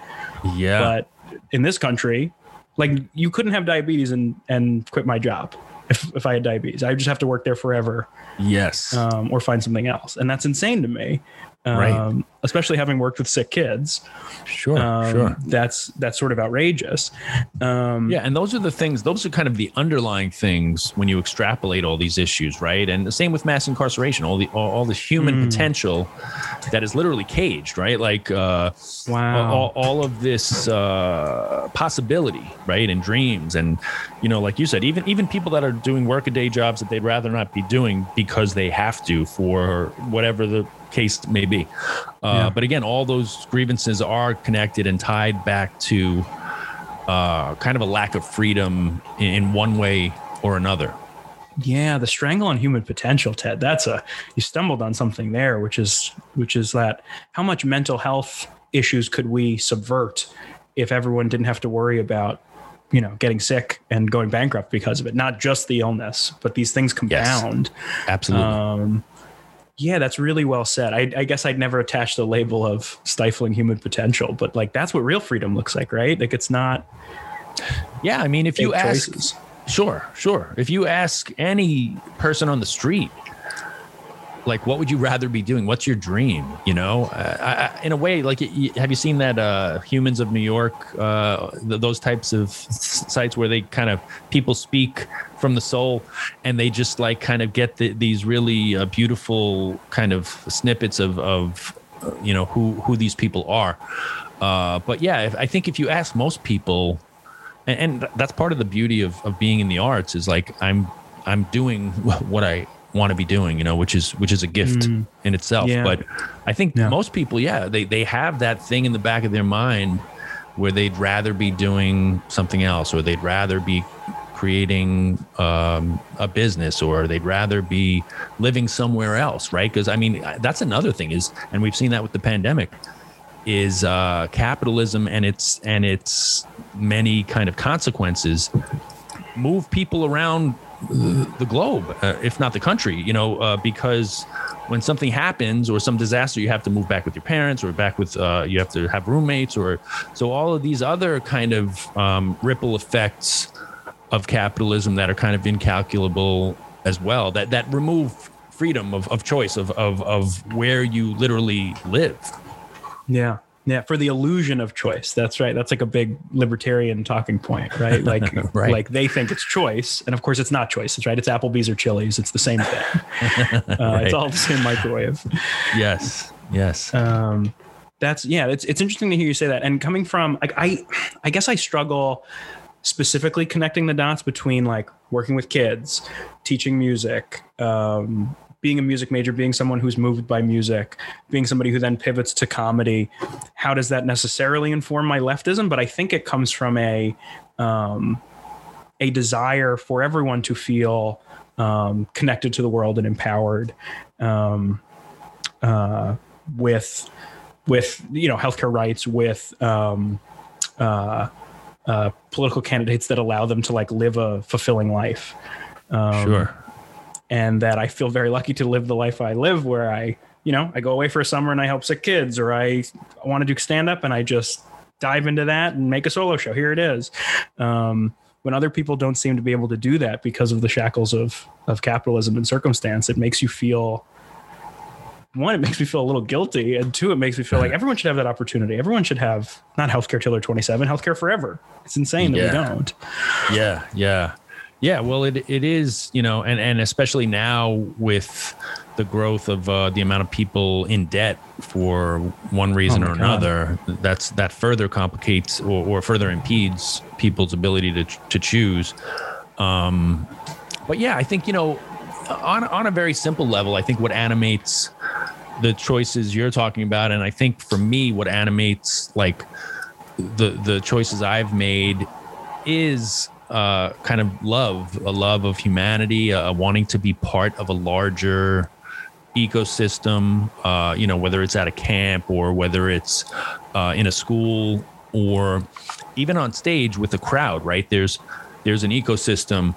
yeah But in this country, Like you couldn't have diabetes and and quit my job if if I had diabetes. I would just have to work there forever Yes. um, or find something else, and that's insane to me. Um, Right. Especially having worked with sick kids, sure. um, sure. That's that's sort of outrageous. Um, Yeah, and those are the things. Those are kind of the underlying things when you extrapolate all these issues, right? And the same with mass incarceration, all the all, all this human Mm. potential that is literally caged, right? Like uh, Wow. all, all of this uh, possibility, right, and dreams, and you know, like you said, even even people that are doing workaday jobs that they'd rather not be doing because they have to for whatever the case may be. Uh, Yeah. But again, all those grievances are connected and tied back to uh, kind of a lack of freedom in, one way or another. Yeah, the strangle on human potential, Ted. That's a you stumbled on something there, which is which is that how much mental health issues could we subvert if everyone didn't have to worry about you know getting sick and going bankrupt because of it? Not just the illness, but these things compound. Absolutely. Um, yeah, that's really well said. I, I guess I'd never attach the label of stifling human potential, but like that's what real freedom looks like, right? Like it's not yeah, I mean, if you ask, choices. sure, sure. If you ask any person on the street, like, what would you rather be doing? What's your dream? You know, uh, I, in a way, like, have you seen that uh, Humans of New York? Uh, th- those types of sites where they kind of people speak from the soul, and they just like kind of get the, these really uh, beautiful kind of snippets of of uh, you know who who these people are. Uh, but yeah, if, I think if you ask most people, and, and that's part of the beauty of, of being in the arts is like I'm I'm doing <laughs> what I want to be doing, you know, which is which is a gift Mm. in itself. Yeah. But I think Yeah. most people, yeah, they they have that thing in the back of their mind where they'd rather be doing something else, or they'd rather be creating um, a business, or they'd rather be living somewhere else, right? Because I mean, that's another thing is, and we've seen that with the pandemic is uh, capitalism and its and its many kind of consequences move people around the globe, uh, if not the country. You know, uh, because when something happens or some disaster, you have to move back with your parents or back with uh, you have to have roommates or so all of these other kind of um, ripple effects of capitalism that are kind of incalculable as well. That that remove freedom of, of choice of, of of where you literally live. Yeah. Yeah, for the illusion of choice. That's right. That's like a big libertarian talking point, right? <laughs> Like, Right. like they think it's choice, and of course it's not choice. It's right. It's Applebee's or Chili's. It's the same thing. <laughs> Uh, Right. It's all the same microwave. Yes. Yes. Um, that's yeah. It's it's interesting to hear you say that. And coming from like I, I guess I struggle specifically connecting the dots between like working with kids, teaching music, um, being a music major, being someone who's moved by music, being somebody who then pivots to comedy. How does that necessarily inform my leftism? But I think it comes from a um, a desire for everyone to feel um, connected to the world and empowered um, uh, with with you know healthcare rights with um, uh, uh, political candidates that allow them to like live a fulfilling life um, sure. And that I feel very lucky to live the life I live where I, you know, I go away for a summer and I help sick kids or I want to do stand up and I just dive into that and make a solo show. Here it is. Um, when other people don't seem to be able to do that because of the shackles of of capitalism and circumstance, it makes you feel one, it makes me feel a little guilty, and two, it makes me feel like <laughs> everyone should have that opportunity. Everyone should have not healthcare till they're 27, healthcare forever. It's insane that Yeah. we don't. Yeah, yeah, yeah. Well, it it is, you know, and and especially now with the growth of uh, the amount of people in debt for one reason Oh or God. another, that's that further complicates or, or further impedes people's ability to to choose. Um, but yeah, I think you know, on on a very simple level, I think what animates the choices you're talking about, and I think for me, what animates like the the choices I've made is uh, kind of love, a love of humanity, a wanting to be part of a larger ecosystem. Uh, you know, whether it's at a camp or whether it's uh, in a school or even on stage with a crowd. Right there's there's an ecosystem,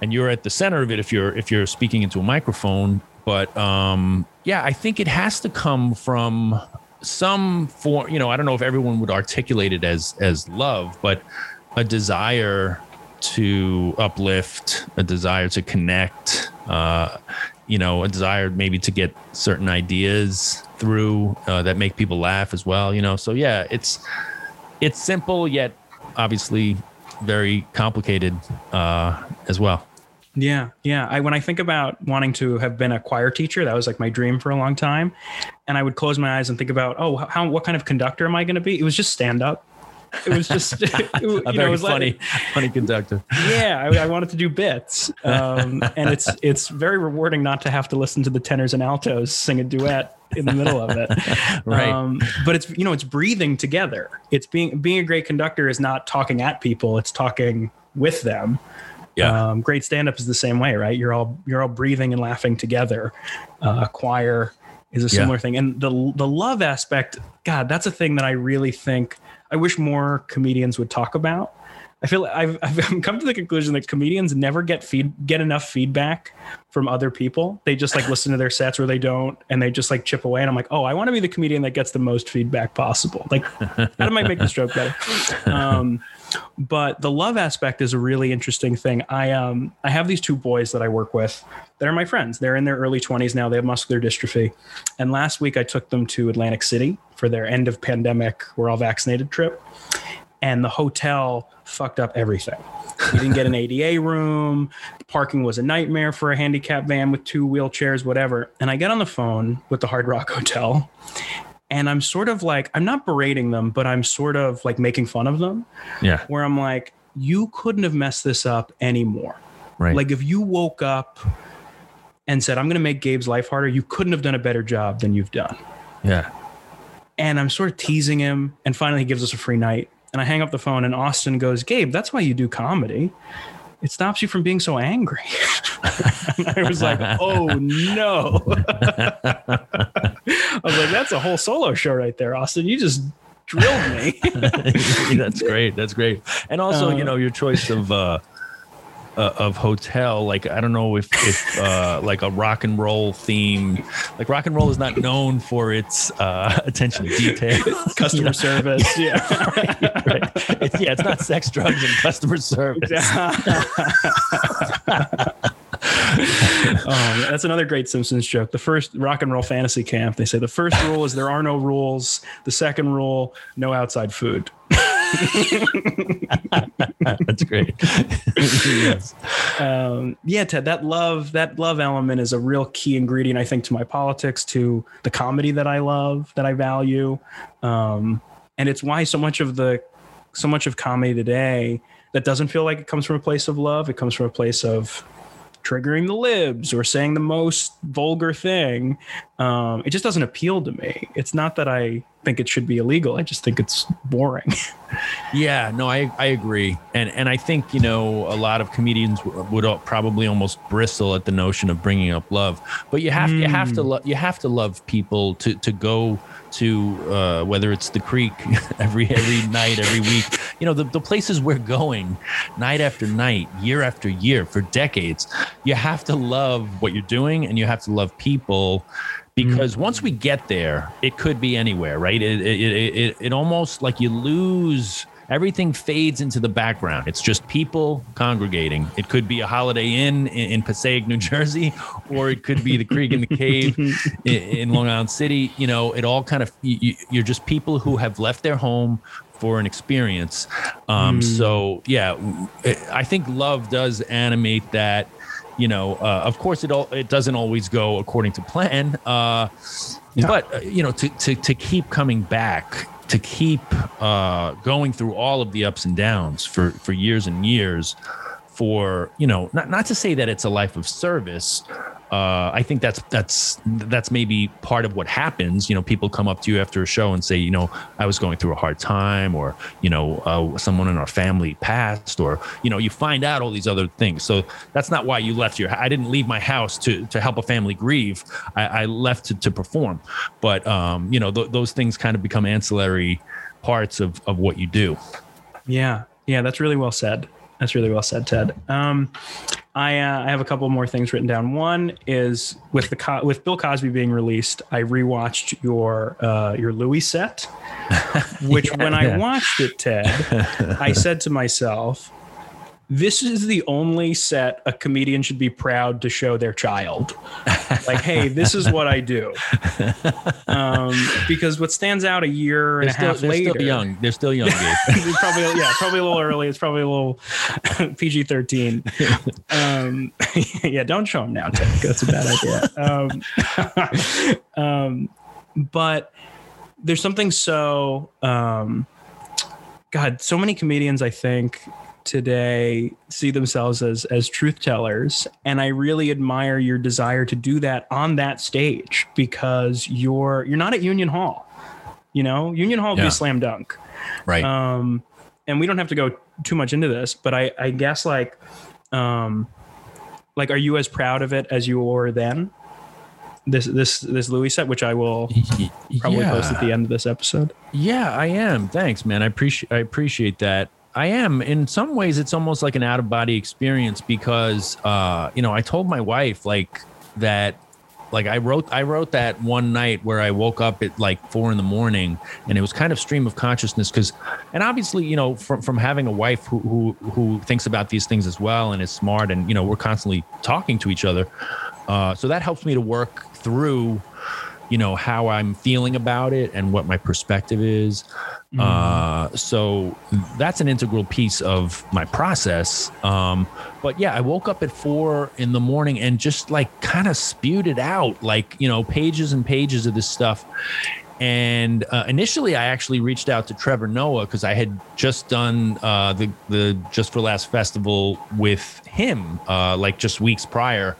and you're at the center of it if you're if you're speaking into a microphone. But um, yeah, I think it has to come from some form. You know, I don't know if everyone would articulate it as as love, but a desire to uplift, a desire to connect, uh, you know, a desire maybe to get certain ideas through uh, that make people laugh as well. You know, so yeah, it's it's simple yet obviously very complicated uh, as well. Yeah, yeah. I when I think about wanting to have been a choir teacher, that was like my dream for a long time. And I would close my eyes and think about, oh, how what kind of conductor am I going to be? It was just stand up. It was just <laughs> <laughs> it, a very know, funny, like, funny conductor. Yeah, I, I, wanted to do bits, um, <laughs> and it's it's very rewarding not to have to listen to the tenors and altos sing a duet in the middle of it. right. Um, but it's you know it's breathing together. It's being being a great conductor is not talking at people. It's talking with them. Yeah. Um, great stand up is the same way, right? You're all you're all breathing and laughing together. Uh, choir is a similar yeah. thing, and the the love aspect. God, that's a thing that I really think I wish more comedians would talk about. I feel like I've, <laughs> I've come to the conclusion that comedians never get feed get enough feedback from other people. They just like listen to their sets or they don't, and they just like chip away. And I'm like, oh, I want to be the comedian that gets the most feedback possible. Like, how do I make this joke better? <laughs> Um, but the love aspect is a really interesting thing. I um I have these two boys that I work with that are my friends. They're in their early 20s now. They have muscular dystrophy. And last week I took them to Atlantic City for their end of pandemic, we're all vaccinated trip. And the hotel fucked up everything. We didn't get an <laughs> ADA room. Parking was a nightmare for a handicap van with two wheelchairs, whatever. And I get on the phone with the Hard Rock Hotel and I'm sort of like, I'm not berating them, but I'm sort of like making fun of them. Yeah. Where I'm like, you couldn't have messed this up anymore. Right. Like if you woke up and said, I'm going to make Gabe's life harder, you couldn't have done a better job than you've done. Yeah. And I'm sort of teasing him. And finally, he gives us a free night. And I hang up the phone, and Austin goes, Gabe, that's why you do comedy. It stops you from being so angry. <laughs> I was like, oh no. <laughs> <laughs> I was like, that's a whole solo show right there, Austin. You just drilled me. <laughs> that's great. That's great. And also, uh, you know, your choice of uh uh, of hotel like i don't know if if uh, like a rock and roll theme like rock and roll is not known for its uh, attention to detail <laughs> customer you know? service yeah right, right. It's, yeah it's not sex drugs and customer service oh, <laughs> that's another great Simpsons joke. The first rock and roll fantasy camp, they say the first rule is there are no rules. The second rule, no outside food. <laughs> That's great. yes. Um, yeah, Ted, that love, that love element is a real key ingredient, I think, to my politics, to the comedy that I love, that I value. Um, and it's why so much of the, so much of comedy today that doesn't feel like it comes from a place of love. It comes from a place of triggering the libs or saying the most vulgar thing. Um, it just doesn't appeal to me. It's not that I think it should be illegal. I just think it's boring. <laughs> yeah, no, I, I agree. And, and I think, you know, a lot of comedians would probably almost bristle at the notion of bringing up love, but you have, mm. you have to, hmm. lo- you have to love people to, to go to uh, whether it's the creek <laughs> every every night, every week. You know, the, the places we're going night after night, year after year for decades. You have to love what you're doing and you have to love people because mm-hmm. once we get there, it could be anywhere, right? It, it, it, it, it almost like you lose everything fades into the background. It's just people congregating. It could be a Holiday Inn in, in Passaic, New Jersey, or it could be the Creek and the Cave <laughs> in, in, Long Island City. You know, it all kind of you, you're just people who have left their home for an experience. Um, mm. So yeah, I think love does animate that. You know, uh, of course, it all it doesn't always go according to plan. Uh, yeah. But uh, you know, to, to to keep coming back to keep uh, going through all of the ups and downs for for years and years for you know not not to say that it's a life of service uh, I think that's that's that's maybe part of what happens. You know, people come up to you after a show and say, you know, I was going through a hard time, or you know, uh, someone in our family passed, or you know, you find out all these other things. So that's not why you left your. I didn't leave my house to to help a family grieve. I, I left to, to perform, but um, you know, th- those things kind of become ancillary parts of of what you do. Yeah, yeah, that's really well said. That's really well said, Ted. Um, I uh, I have a couple more things written down. One is with the Co- with Bill Cosby being released, I rewatched your uh, your Louis set, <laughs> which Yeah, when I watched it, Ted, I said to myself, "This is the only set a comedian should be proud to show their child." like, hey, this is what I do. Um, because what stands out a year and They're a still, half they're later, still young. They're still young, <laughs> probably yeah, probably a little early. It's probably a little <laughs> PG thirteen. Um, <laughs> yeah, don't show them now, Ted. That's a bad idea. Um, um, but there's something so um, God. So many comedians, I think, today see themselves as as truth tellers, and I really admire your desire to do that on that stage because you're you're not at Union Hall. You know, Union Hall would be Yeah. a slam dunk Right. um and we don't have to go too much into this but i i guess like um like are you as proud of it as you were then this this this louis set which i will <laughs> probably post at the end of this episode Yeah, I am. Thanks, man. I appreciate I appreciate that. I am. In some ways, it's almost like an out of body experience because, uh, you know, I told my wife like that. Like I wrote, I wrote that one night where I woke up at like four in the morning, and it was kind of stream of consciousness because, and obviously, you know, from from having a wife who who who thinks about these things as well and is smart, and you know, we're constantly talking to each other, uh, so that helps me to work through you know how i'm feeling about it and what my perspective is. Uh so that's an integral piece of my process. Um but yeah i woke up at four in the morning and just like kind of spewed it out like you know pages and pages of this stuff. And uh, initially, I actually reached out to Trevor Noah because I had just done uh, the the Just for Laughs festival with him, uh, like just weeks prior,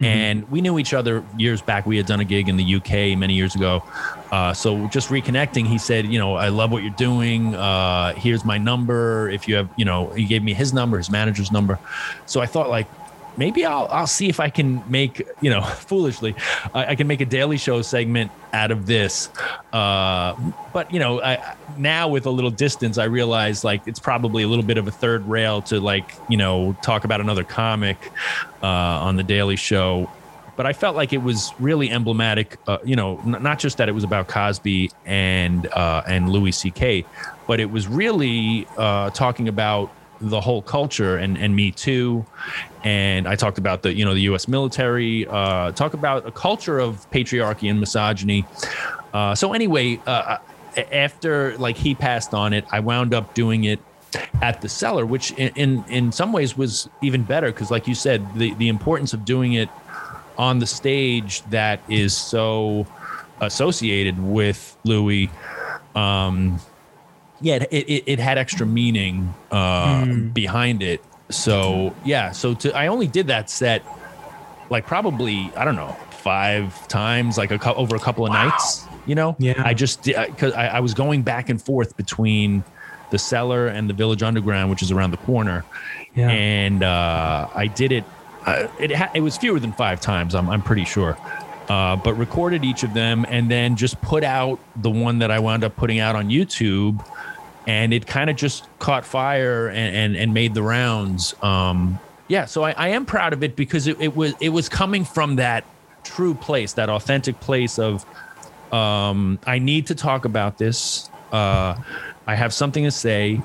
and we knew each other years back. We had done a gig in the UK many years ago, uh, so just reconnecting. He said, "You know, I love what you're doing. Uh, here's my number. If you have, you know, he gave me his number, his manager's number. So I thought, like, maybe I'll I'll see if I can make you know <laughs> foolishly I, I can make a daily show segment out of this. Uh, but you know, I, now with a little distance, I realize like it's probably a little bit of a third rail to like you know talk about another comic uh, on the Daily Show. But I felt like it was really emblematic. Uh, you know, n- not just that it was about Cosby and uh, and Louis C.K., but it was really uh, talking about the whole culture and and Me Too, and I talked about the you know the U.S. military. Uh, talk about a culture of patriarchy and misogyny. Uh, so anyway, uh, after like he passed on it, I wound up doing it at the cellar, which in in, in some ways was even better because, like you said, the the importance of doing it on the stage that is so associated with Louis. Um, yeah, it, it, it had extra meaning uh, behind it. So yeah, so to I only did that set like probably I don't know five times, like a cou- over a couple of nights. You know, Yeah. I just because I, I was going back and forth between the cellar and the Village Underground, which is around the corner, Yeah. and uh, I did it. Uh, it ha- it was fewer than five times. I'm I'm pretty sure. Uh, but recorded each of them and then just put out the one that I wound up putting out on YouTube, and it kind of just caught fire and, and and made the rounds. Um, yeah, so I, I am proud of it because it, it was it was coming from that true place, that authentic place of um, I need to talk about this. Uh, I have something to say,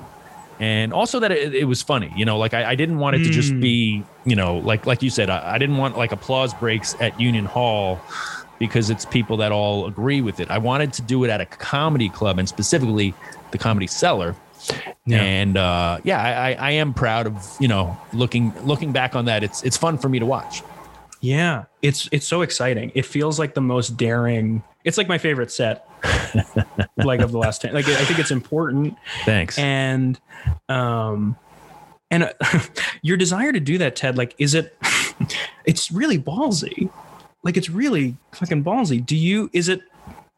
and also that it, it was funny. You know, like I, I didn't want it to just be, you know, like like you said, I, I didn't want like applause breaks at Union Hall because it's people that all agree with it. I wanted to do it at a comedy club and specifically the Comedy Cellar. Yeah. And uh, yeah, I, I, I am proud of you know looking looking back on that. It's it's fun for me to watch. Yeah, it's it's so exciting. It feels like the most daring. It's like my favorite set, <laughs> like of the last ten. Like I think it's important, Thanks. and um, and uh, <laughs> your desire to do that, Ted. Like, is it? <laughs> It's really ballsy. Like, it's really fucking ballsy. Do you? Is it?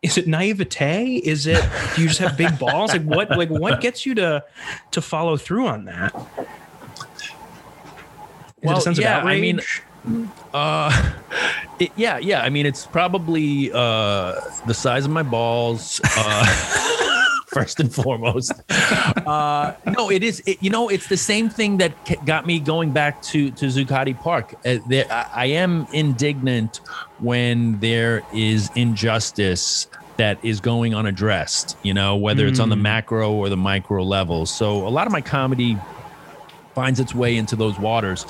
Is it naivete? Is it? Do you just have big balls? Like what? Like what gets you to to follow through on that? Is it Well, a sense yeah, of I mean? Uh, <laughs> it, yeah, yeah. I mean, it's probably uh, the size of my balls. Uh, <laughs> first and foremost. Uh, no, it is. It, you know, it's the same thing that got me going back to to Zuccotti Park. Uh, there, I, I am indignant when there is injustice that is going unaddressed. You know, whether mm. it's on the mm. macro or the micro level. So a lot of my comedy finds its way into those waters.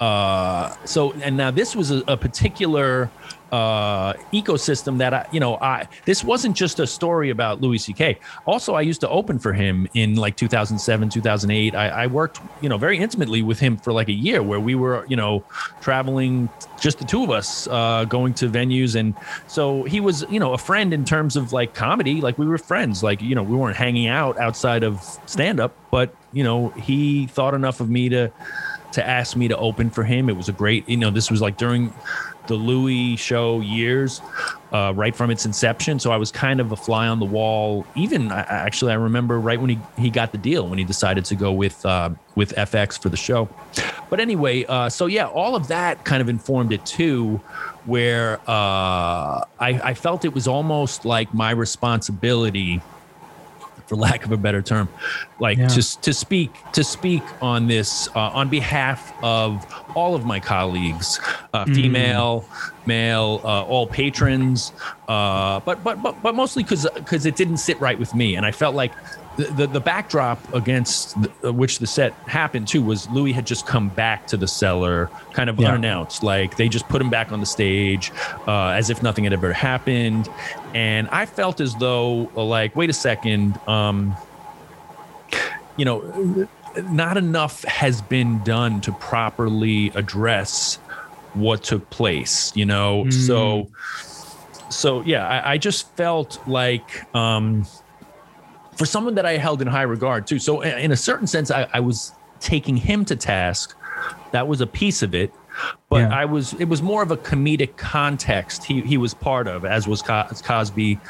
Uh, so, and now this was a, a particular uh, ecosystem that I, you know, I this wasn't just a story about Louis C.K. Also, I used to open for him in like 2007, 2008. I, I worked, you know, very intimately with him for like a year, where we were, you know, traveling just the two of us, uh, going to venues, and so he was, you know, a friend in terms of like comedy. Like we were friends. Like you know, we weren't hanging out outside of stand up, but you know, he thought enough of me to to ask me to open for him. It was a great, you know, this was like during the Louie show years, uh, right from its inception. So I was kind of a fly on the wall. Even actually, I remember right when he, he got the deal when he decided to go with uh, with FX for the show. But anyway, uh, so yeah, all of that kind of informed it too, where uh, I, I felt it was almost like my responsibility for lack of a better term, like yeah. to to speak to speak on this uh, on behalf of all of my colleagues, uh, mm. female, mm. male, uh, all patrons, uh, but but but but mostly because because it didn't sit right with me, and I felt like the, the, backdrop against the, which the set happened too was Louis had just come back to the cellar kind of yeah. unannounced. Like they just put him back on the stage uh, as if nothing had ever happened. And I felt as though, like, wait a second, um, you know, not enough has been done to properly address what took place, you know? Mm. So, so yeah, I, I just felt like, um, for someone that I held in high regard too. So in a certain sense, I, I was taking him to task. That was a piece of it, but yeah. I was it was more of a comedic context he he was part of, as was Cosby.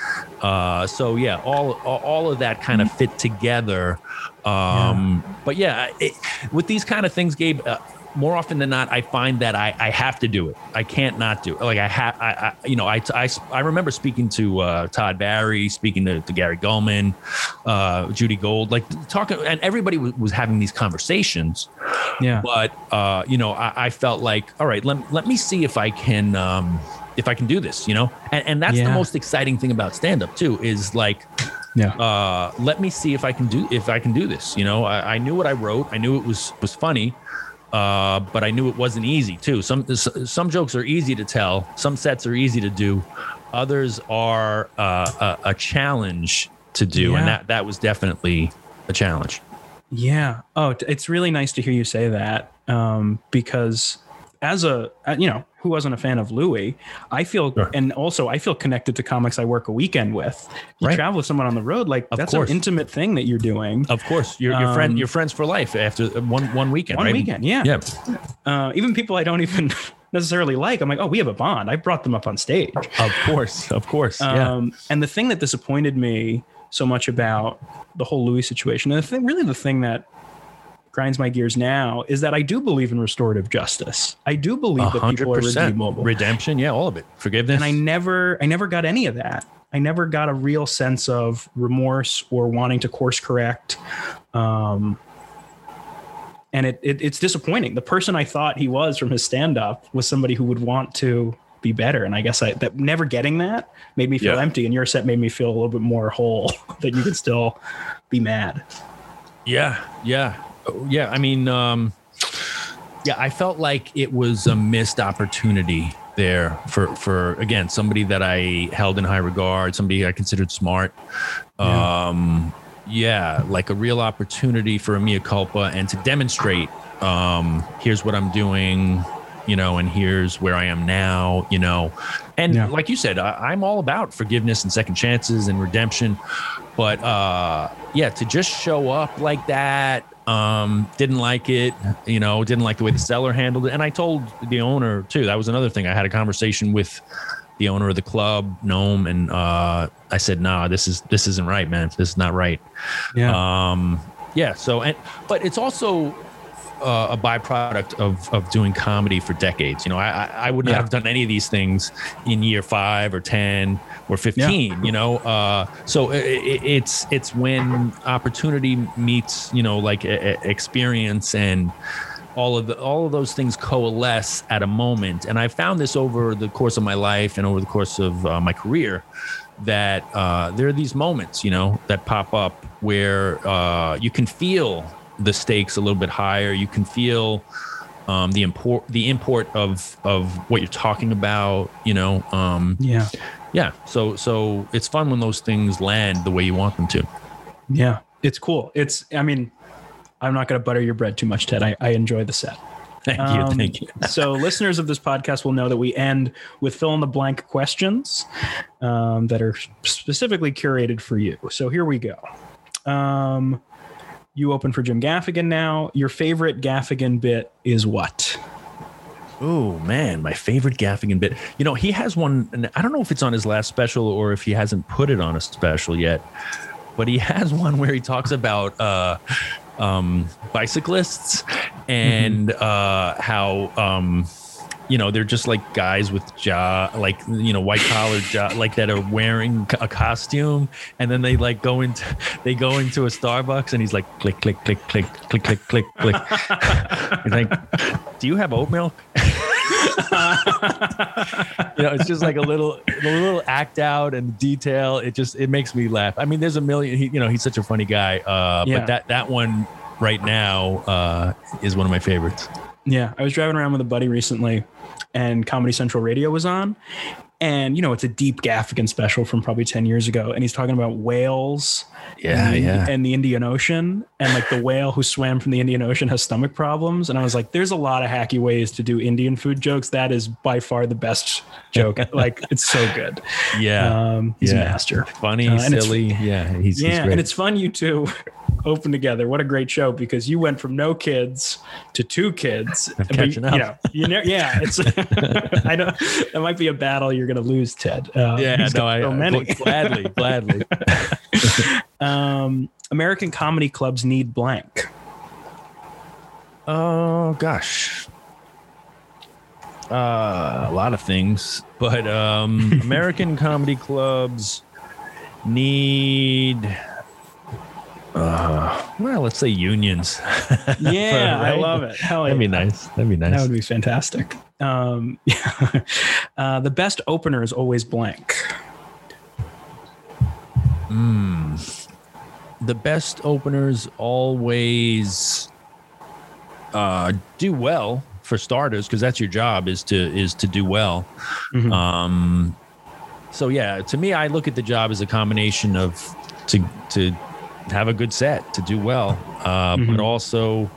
Uh, so yeah, all all of that kind of fit together. Um, yeah. But yeah, it, with these kind of things, Gabe. Uh, more often than not, I find that I, I have to do it. I can't not do it. Like I have, I, I, you know, I, I, I remember speaking to uh, Todd Barry, speaking to, to Gary Gulman, uh, Judy Gold, like talking, and everybody was, was having these conversations. Yeah. But uh, you know, I, I, felt like, all right, let let me see if I can. Um, if I can do this, you know, and, and that's yeah. the most exciting thing about stand up too, is like, yeah, uh, let me see if I can do, if I can do this, you know, I, I knew what I wrote. I knew it was, was funny uh, but I knew it wasn't easy too. Some some jokes are easy to tell. Some sets are easy to do. Others are uh, a, a, challenge to do, yeah. and that that was definitely a challenge. Yeah. Oh, it's really nice to hear you say that um, because as a uh, you know who wasn't a fan of Louis, I feel, sure. and also I feel connected to comics I work a weekend with. You right. travel with someone on the road, like of that's course. an intimate thing that you're doing. Of course, you're, you're um, friend, you're friends for life after one one weekend. One right? weekend, yeah, yeah. Uh, even people I don't even <laughs> necessarily like, I'm like, oh, we have a bond. I brought them up on stage. Of course, of course. Um, yeah. And the thing that disappointed me so much about the whole Louis situation, and the thing, really, the thing that grinds my gears now is that I do believe in restorative justice. I do believe that people are redeemable. Redemption, yeah, all of it. Forgiveness. And I never I never got any of that. I never got a real sense of remorse or wanting to course correct. Um, and it, it, it's disappointing. The person I thought he was from his stand up was somebody who would want to be better. And I guess I that never getting that made me feel yeah. empty. And your set made me feel a little bit more whole <laughs> that you could still be mad. Yeah, yeah yeah, I mean, um, yeah, I felt like it was a missed opportunity there for for again somebody that I held in high regard, somebody I considered smart. Yeah. Um, yeah, like a real opportunity for a mea culpa and to demonstrate. Um, here's what I'm doing you know, and here's where I am now, you know. And yeah. like you said, I, am all about forgiveness and second chances and redemption. But uh, yeah, to just show up like that, um, didn't like it, you know, didn't like the way the cellar handled it. And I told the owner too. That was another thing. I had a conversation with the owner of the club, Noam, and uh, I said, nah, this is this isn't right, man. This is not right." Yeah. Um, yeah. So, and but it's also uh, a byproduct of of doing comedy for decades. You know, I I wouldn't Yeah. have done any of these things in year five or ten or fifteen. You know, uh, so i i it's it's when opportunity meets you know like e- e- experience and all of the all of those things coalesce at a moment and i found this over the course of my life and over the course of uh, my career that uh, there are these moments you know that pop up where uh, you can feel the stakes a little bit higher you can feel um, the import the import of of what you're talking about you know um, Yeah. yeah so so it's fun when those things land the way you want them to Yeah. It's cool. It's, I mean, I'm not going to butter your bread too much, Ted. I, I enjoy the set. thank you Um, thank you <laughs> so, listeners of this podcast will know that we end with fill in the blank questions um, that are specifically curated for you. So, here we go. Um, you open for Jim Gaffigan now. Your favorite Gaffigan bit is what? Oh man, my favorite Gaffigan bit. You know, he has one, and I don't know if it's on his last special or if he hasn't put it on a special yet, but he <laughs> has one where he talks about uh, um, bicyclists and uh, how. Um, you know, they're just like guys with job, like you know, white collar job, like that are wearing a costume, and then they like go into, <laughs> they go into a Starbucks, and he's like, click, click, click, click, click, click, click, click. <laughs> he's like, do you have oat milk? <laughs> you know, it's just like a little, a little act out and detail. It just, it makes me laugh. I mean, there's a million. He, you know, he's such a funny guy. Uh, Yeah. But that that one right now uh, is one of my favorites. Yeah, I was driving around with a buddy recently, and Comedy Central Radio was on, and you know it's a deep Gaffigan special from probably ten years ago, and he's talking about whales, Yeah, and, yeah. and the Indian Ocean, and like the <laughs> whale who swam from the Indian Ocean has stomach problems, and I was like, there's a lot of hacky ways to do Indian food jokes. That is by far the best joke. <laughs> like it's so good. Yeah, Um, he's a Yeah. master. funny, uh, silly. Yeah, he's, he's Yeah, great. and it's fun you two <laughs> open together. What a great show because you went from no kids to two kids. But, catching you up. know, you know, yeah, it's I know that might be a battle you're going to lose, Ted. Uh, yeah, no, I so uh, many. gladly, <laughs> gladly. um, American comedy clubs need blank. Oh gosh. Uh, a lot of things, but um, <laughs> American comedy clubs need. Uh, well, let's say unions. <laughs> Yeah, I Right? love it. Hell yeah. That'd be nice. That'd be nice. That would be fantastic. Um, yeah. <laughs> uh, the best opener is always blank. the best openers always uh, do well for starters because that's your job is to is to do well. Mhm. Um, so yeah, to me, I look at the job as a combination of to to have a good set, to do well, uh, Mhm. but also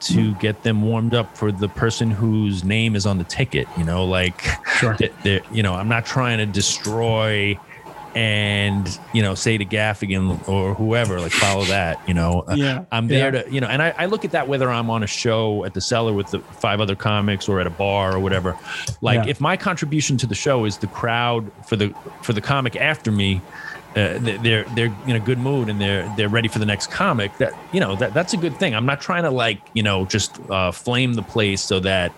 to get them warmed up for the person whose name is on the ticket. You know, like Sure. they're- you know, I'm not trying to destroy and you know say to Gaffigan or whoever like follow that. You know, Uh, Yeah, I'm there yeah. to you know, and I, I look at that whether I'm on a show at the cellar with the five other comics or at a bar or whatever. Like Yeah. if my contribution to the show is the crowd for the for the comic after me. Uh, they- they're they're in a good mood and they're they're ready for the next comic. That you know that that's a good thing. I'm not trying to like you know just uh, flame the place so that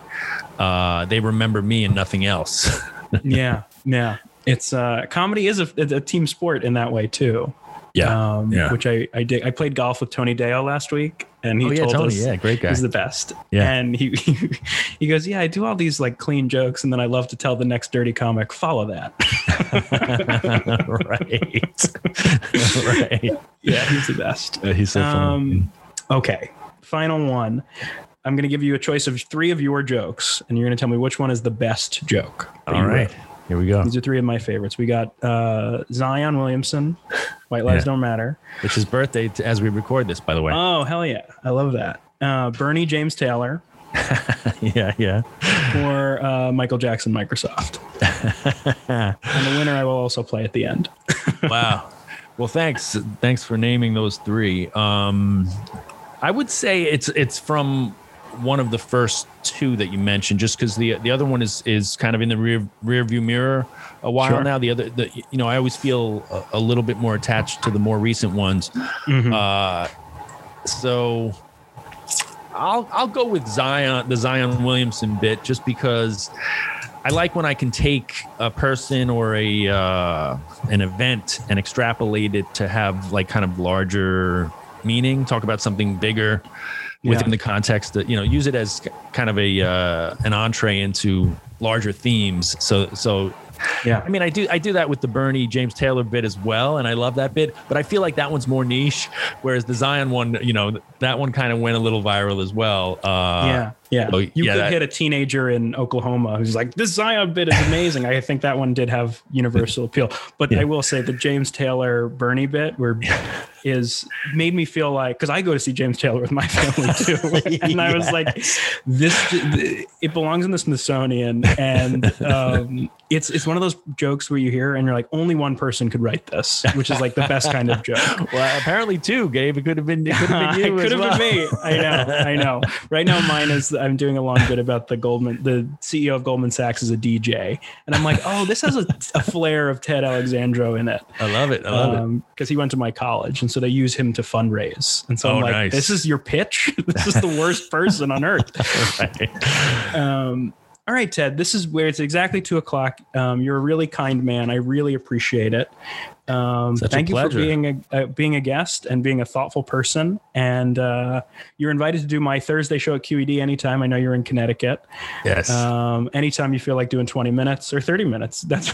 uh, they remember me and nothing else. <laughs> yeah, yeah. It's uh, comedy is a, a team sport in that way too. Um, yeah. which I I did. I played golf with Tony Deyo last week, and he oh yeah, told Tony. us Yeah, great guy. he's the best. Yeah. and he <laughs> he goes, yeah, I do all these like clean jokes, and then I love to tell the next dirty comic, follow that. <laughs> right, <laughs> right. yeah, he's the best. Uh, he's so funny. Um, okay, final one. I'm going to give you a choice of three of your jokes, and you're going to tell me which one is the best joke. All right. All wrote. Here we go. These are three of my favorites. We got uh, Zion Williamson, White Lives Yeah. Don't Matter. It's his birthday t- as we record this, by the way. Oh, hell yeah. I love that. Uh, Bernie James Taylor <laughs> yeah, yeah. or uh, Michael Jackson Microsoft. <laughs> and the winner I will also play at the end. <laughs> wow. Well, thanks. Thanks for naming those three. Um, I would say it's it's from one of the first two that you mentioned, just because the the other one is is kind of in the rear rear view mirror a while Sure. now. The other, the you know, I always feel a, a little bit more attached to the more recent ones. Mhm. Uh, so I'll I'll go with Zion, the Zion Williamson bit, just because I like when I can take a person or a uh, an event and extrapolate it to have like kind of larger meaning. Talk about something bigger within Yeah. the context that you know use it as kind of a uh, an entree into larger themes. So so Yeah. I mean, I do I do that with the Bernie James Taylor bit as well, and I love that bit. But I feel like that one's more niche, whereas the Zion one, you know, that one kind of went a little viral as well. Uh, yeah. Yeah. so, you yeah, could that- hit a teenager in Oklahoma who's like, this Zion bit is amazing. I think that one did have universal appeal. But I will say the James Taylor Bernie bit where is made me feel like because I go to see James Taylor with my family too. <laughs> and I was like, this it belongs in the Smithsonian. And um, it's it's one of those jokes where you hear and you're like, only one person could write this, which is like the best kind of joke. <laughs> Well, apparently too, Gabe. It could have been. It could have been <laughs> you. it could have well. been me. I know. I know. Right now, mine is I'm doing a long bit about the Goldman, the CEO of Goldman Sachs is a DJ, and I'm like, oh, this has a, a flair of Ted Alexandro in it. I love it. I love it. Because he went to my college, and so they use him to fundraise. And so Oh, I'm like, nice. this is your pitch. <laughs> this is the worst person on earth. <laughs> Um, all right, Ted. This is where it's exactly two o'clock. Um, you're a really kind man. I really appreciate it. Um, thank you for being a uh, being a guest and being a thoughtful person. And uh, you're invited to do my Thursday show at QED anytime. I know you're in Connecticut. yes. Um, anytime you feel like doing 20 minutes or 30 minutes. <laughs> That's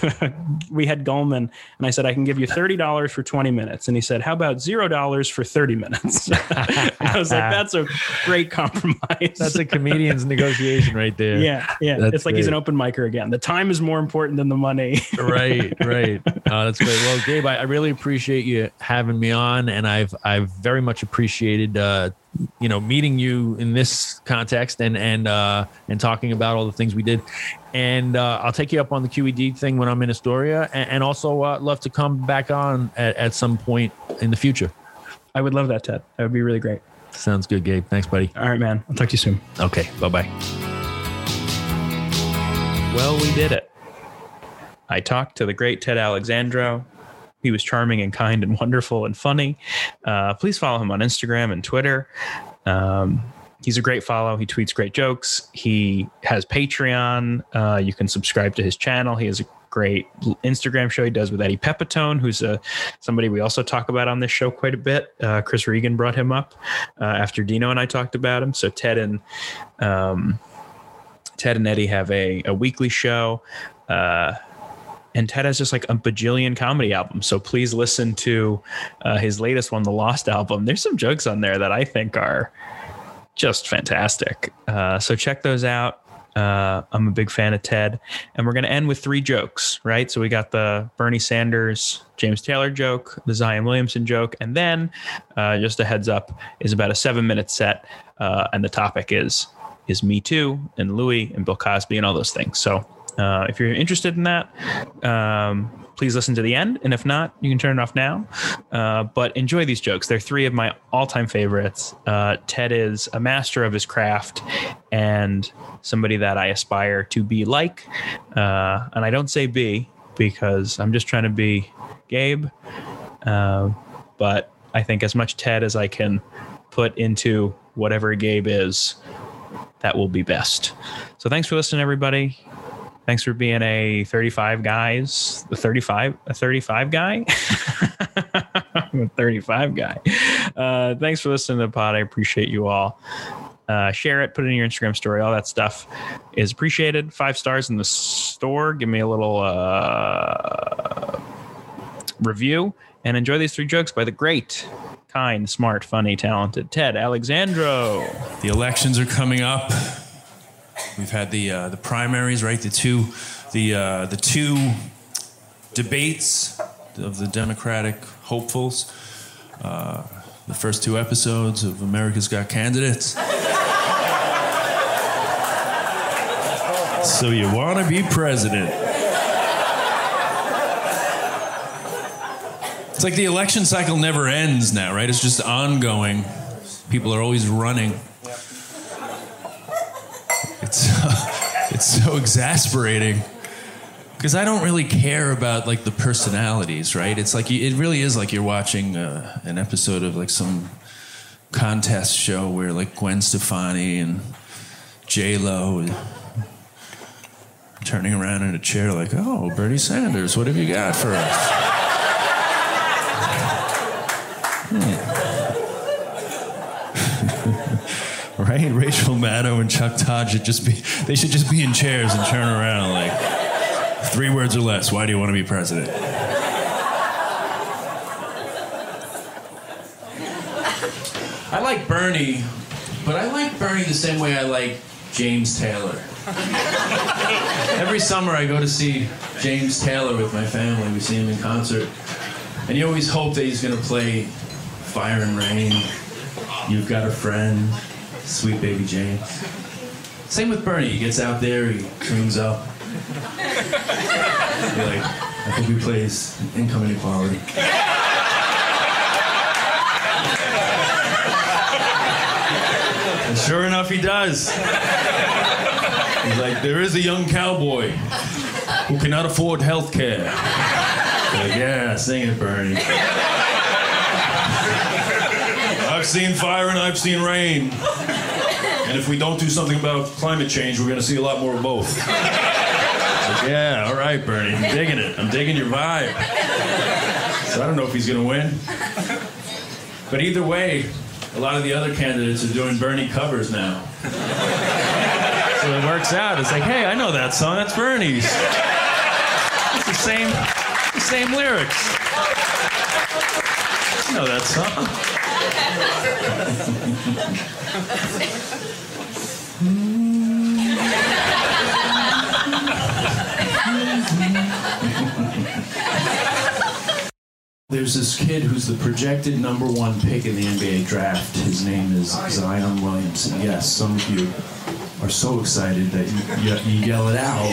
we had Goldman, and I said I can give you thirty dollars for 20 minutes, and he said, "How about zero dollars for 30 minutes?" <laughs> I was like, <laughs> "That's a great compromise." That's a comedian's negotiation right there. yeah, yeah. That's it's like he's an open micer again. The time is more important than the money. right, right. Uh, that's great. Well, Gabe, I, I really appreciate you having me on, and I've I've very much appreciated uh, you know meeting you in this context and and uh, and talking about all the things we did. And uh, I'll take you up on the QED thing when I'm in Astoria, and, and also uh, love to come back on at, at some point in the future. I would love that, Ted. That would be really great. Sounds good, Gabe. Thanks, buddy. All right, man. I'll talk to you soon. Okay, bye bye. Well, we did it. I talked to the great Ted Alexandro. He was charming and kind and <laughs> wonderful and funny. Uh, please follow him on Instagram and Twitter. Um, he's a great follow. He tweets great jokes. He has Patreon. Uh, you can subscribe to his channel. He has a great Instagram show he does with Eddie Pepitone, who's a, somebody we also talk about on this show quite a bit. Uh, Chris Regan brought him up uh, after Dino and I talked about him. So Ted and um, Ted and Eddie have a, a weekly show. Uh, and Ted has just like a bajillion comedy albums. So please listen to uh, his latest one, the Lost album. There's some jokes on there that I think are just fantastic. Uh, so check those out. Uh, I'm a big fan of Ted. And we're going to end with three jokes, right? So we got the Bernie Sanders, James Taylor joke, the Zion Williamson joke. And then, uh, just a heads up, is about a seven minute set. Uh, and the topic is is Me Too and Louis and Bill Cosby and all those things. So uh, if you're interested in that, um, please listen to the end. And if not, you can turn it off now. Uh, but enjoy these jokes. They're three of my all time favorites. Uh, Ted is a master of his craft and somebody that I aspire to be like. Uh, and I don't say be because I'm just trying to be Gabe. Uh, but I think as much Ted as I can put into whatever Gabe is, that will be best. So thanks for listening, everybody. Thanks for being a 35 guys, the 35, a 35 guy, I'm <laughs> a 35 guy. Uh, thanks for listening to the pod. I appreciate you all. Uh, share it, put it in your Instagram story. All that stuff is appreciated. Five stars in the store. Give me a little uh, review and enjoy these three jokes by the great, kind, smart, funny, talented Ted Alexandro. The elections are coming up. We've had the uh, the primaries, right? The two the uh, the two debates of the Democratic hopefuls. Uh, the first two episodes of America's Got Candidates. so you want to be president? It's like the election cycle never ends now, right? It's just ongoing. People are always running. It's <laughs> it's so exasperating because I don't really care about like the personalities, right? It's like it really is like you're watching uh, an episode of like some contest show where like Gwen Stefani and J Lo turning around in a chair like, "Oh, Bernie Sanders, what have you got for us?" Hmm. Right? <laughs> Rachel Maddow and Chuck Todd should just be they should just be in chairs and turn around like three words or less. Why do you want to be president? I like Bernie, but I like Bernie the same way I like James Taylor. Every summer I go to see James Taylor with my family. We see him in concert. And you always hope that he's going to play Fire and Rain, You've Got a Friend, Sweet Baby James. Same with Bernie. He gets out there, he tunes up. Like, I think he plays Income Inequality. And sure enough, he does. He's like, there is a young cowboy who cannot afford health care. Like, yeah, sing it, Bernie. I've seen fire and I've seen rain. And if we don't do something about climate change, we're going to see a lot more of both. Like, <laughs> yeah, all right, Bernie. I'm digging it. I'm digging your vibe. So I don't know if he's going to win. But either way, a lot of the other candidates are doing Bernie covers now. So it works out. It's like, hey, I know that song. That's Bernie's. It's the same, the same lyrics. You know that song. There's this kid who's the projected number one pick in the NBA draft. His name is Zion Williamson. Yes, some of you are so excited that you, you, you yell it out.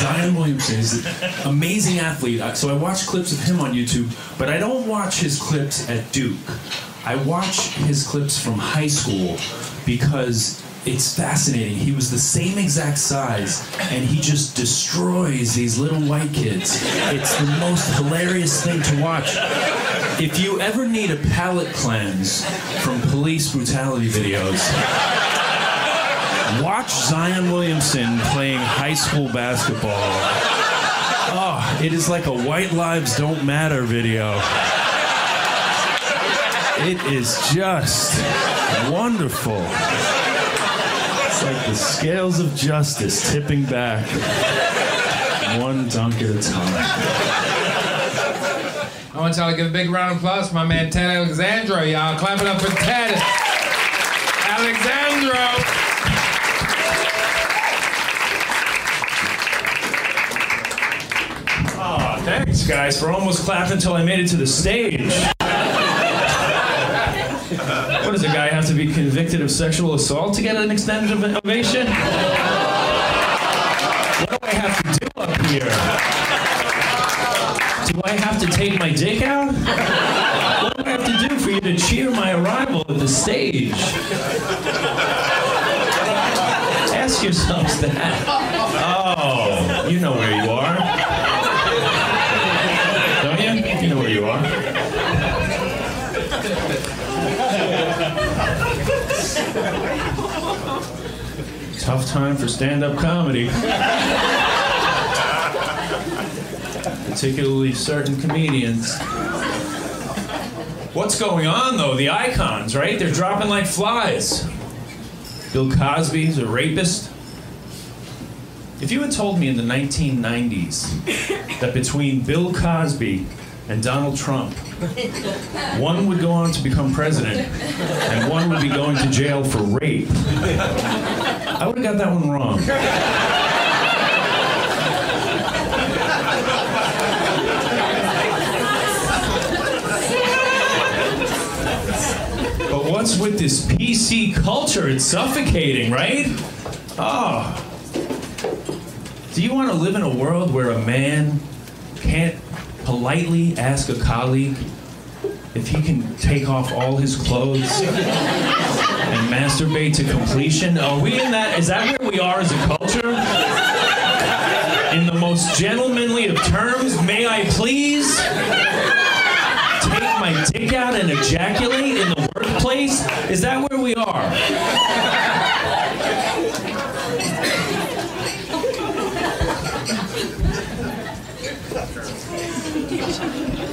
Zion Williamson is an amazing athlete. So I watch clips of him on YouTube, but I don't watch his clips at Duke. I watch his clips from high school because it's fascinating. He was the same exact size, and he just destroys these little white kids. It's the most hilarious thing to watch. If you ever need a palate cleanse from police brutality videos, watch Zion Williamson playing high school basketball. Oh, it is like a White Lives Don't Matter video. It is just wonderful. It's like the scales of justice tipping back, one dunk at a time. I want y'all to give a big round of applause for my man Ted Alexandro. Y'all clap it up for Ted Alexandro. Guys, for almost clapping until I made it to the stage. what does a guy have to be convicted of sexual assault to get an extended ovation? What do I have to do up here? Do I have to take my dick out? What do I have to do for you to cheer my arrival at the stage? Ask yourselves that. Oh, you know where you are. Don't you? You know where you are. Tough time for stand-up comedy. Particularly certain comedians. What's going on though? The icons, right? They're dropping like flies. Bill Cosby's a rapist. If you had told me in the 1990s that between Bill Cosby and Donald Trump, one would go on to become president and one would be going to jail for rape, I would have got that one wrong. But what's with this PC culture? It's suffocating, right? Oh. Do you want to live in a world where a man can't politely ask a colleague if he can take off all his clothes and masturbate to completion? Are we in that? Is that where we are as a culture? In the most gentlemanly of terms, may I please take my dick out and ejaculate in the workplace? Is that where we are?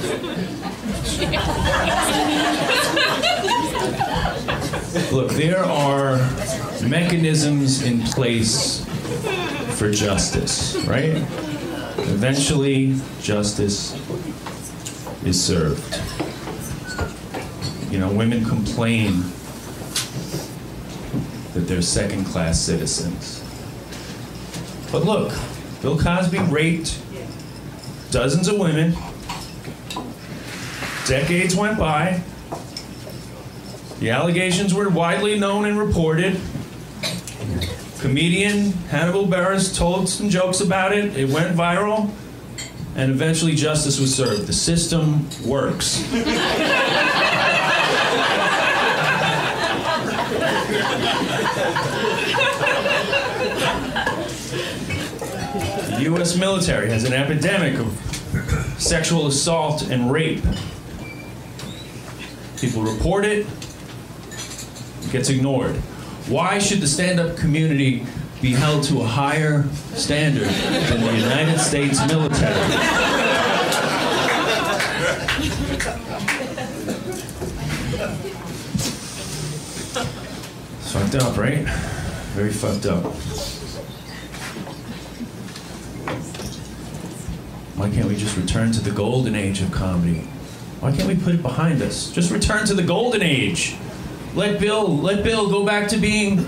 <laughs> Look, there are mechanisms in place for justice, right? Eventually, justice is served. You know, women complain that they're second class citizens. But look, Bill Cosby raped dozens of women. Decades went by. The allegations were widely known and reported. Comedian Hannibal Buress told some jokes about it. It went viral. And eventually justice was served. The system works. The U.S. military has an epidemic of sexual assault and rape. People report it, it gets ignored. Why should the stand up community be held to a higher standard than the United States military? It's fucked up, right? Very fucked up. Why can't we just return to the golden age of comedy? Why can't we put it behind us? Just return to the golden age. Let Bill, let Bill go back to being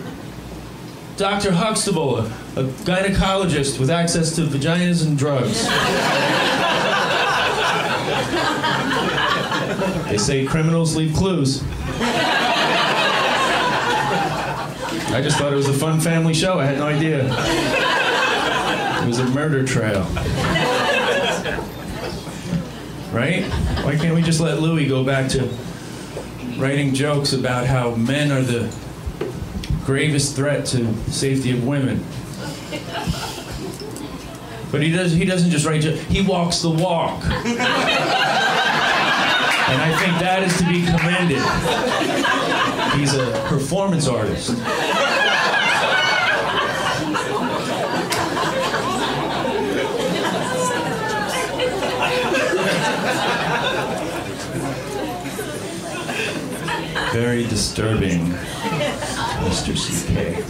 Dr. Huxtable, a, a gynecologist with access to vaginas and drugs. <laughs> they say criminals leave clues. I just thought it was a fun family show. I had no idea. It was a murder trail. Right? Why can't we just let Louis go back to writing jokes about how men are the gravest threat to safety of women? But he does he doesn't just write jokes, he walks the walk. And I think that is to be commended. He's a performance artist. Very disturbing, Mr. CK.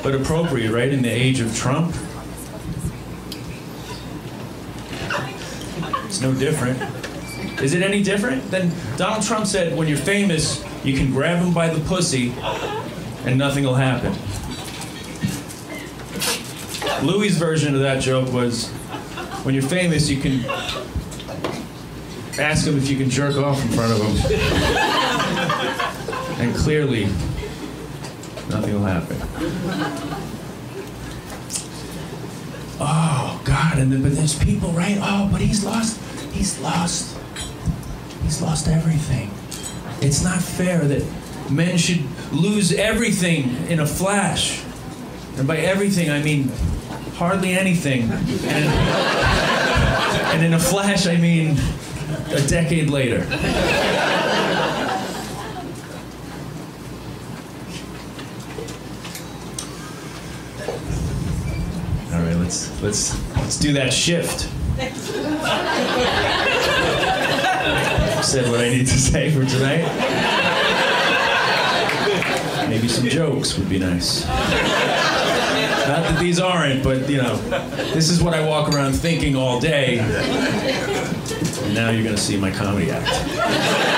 But appropriate, right? In the age of Trump. It's no different. Is it any different? than Donald Trump said, when you're famous, you can grab him by the pussy and nothing will happen. Louis' version of that joke was, when you're famous, you can ask him if you can jerk off in front of him. And clearly, nothing will happen. Oh God! And then, but there's people, right? Oh, but he's lost. He's lost. He's lost everything. It's not fair that men should lose everything in a flash. And by everything, I mean hardly anything. And, and in a flash, I mean a decade later. All right, let's let's let's do that shift. Said what I need to say for tonight. Maybe some jokes would be nice. Not that these aren't, but you know, this is what I walk around thinking all day. And now you're gonna see my comedy act.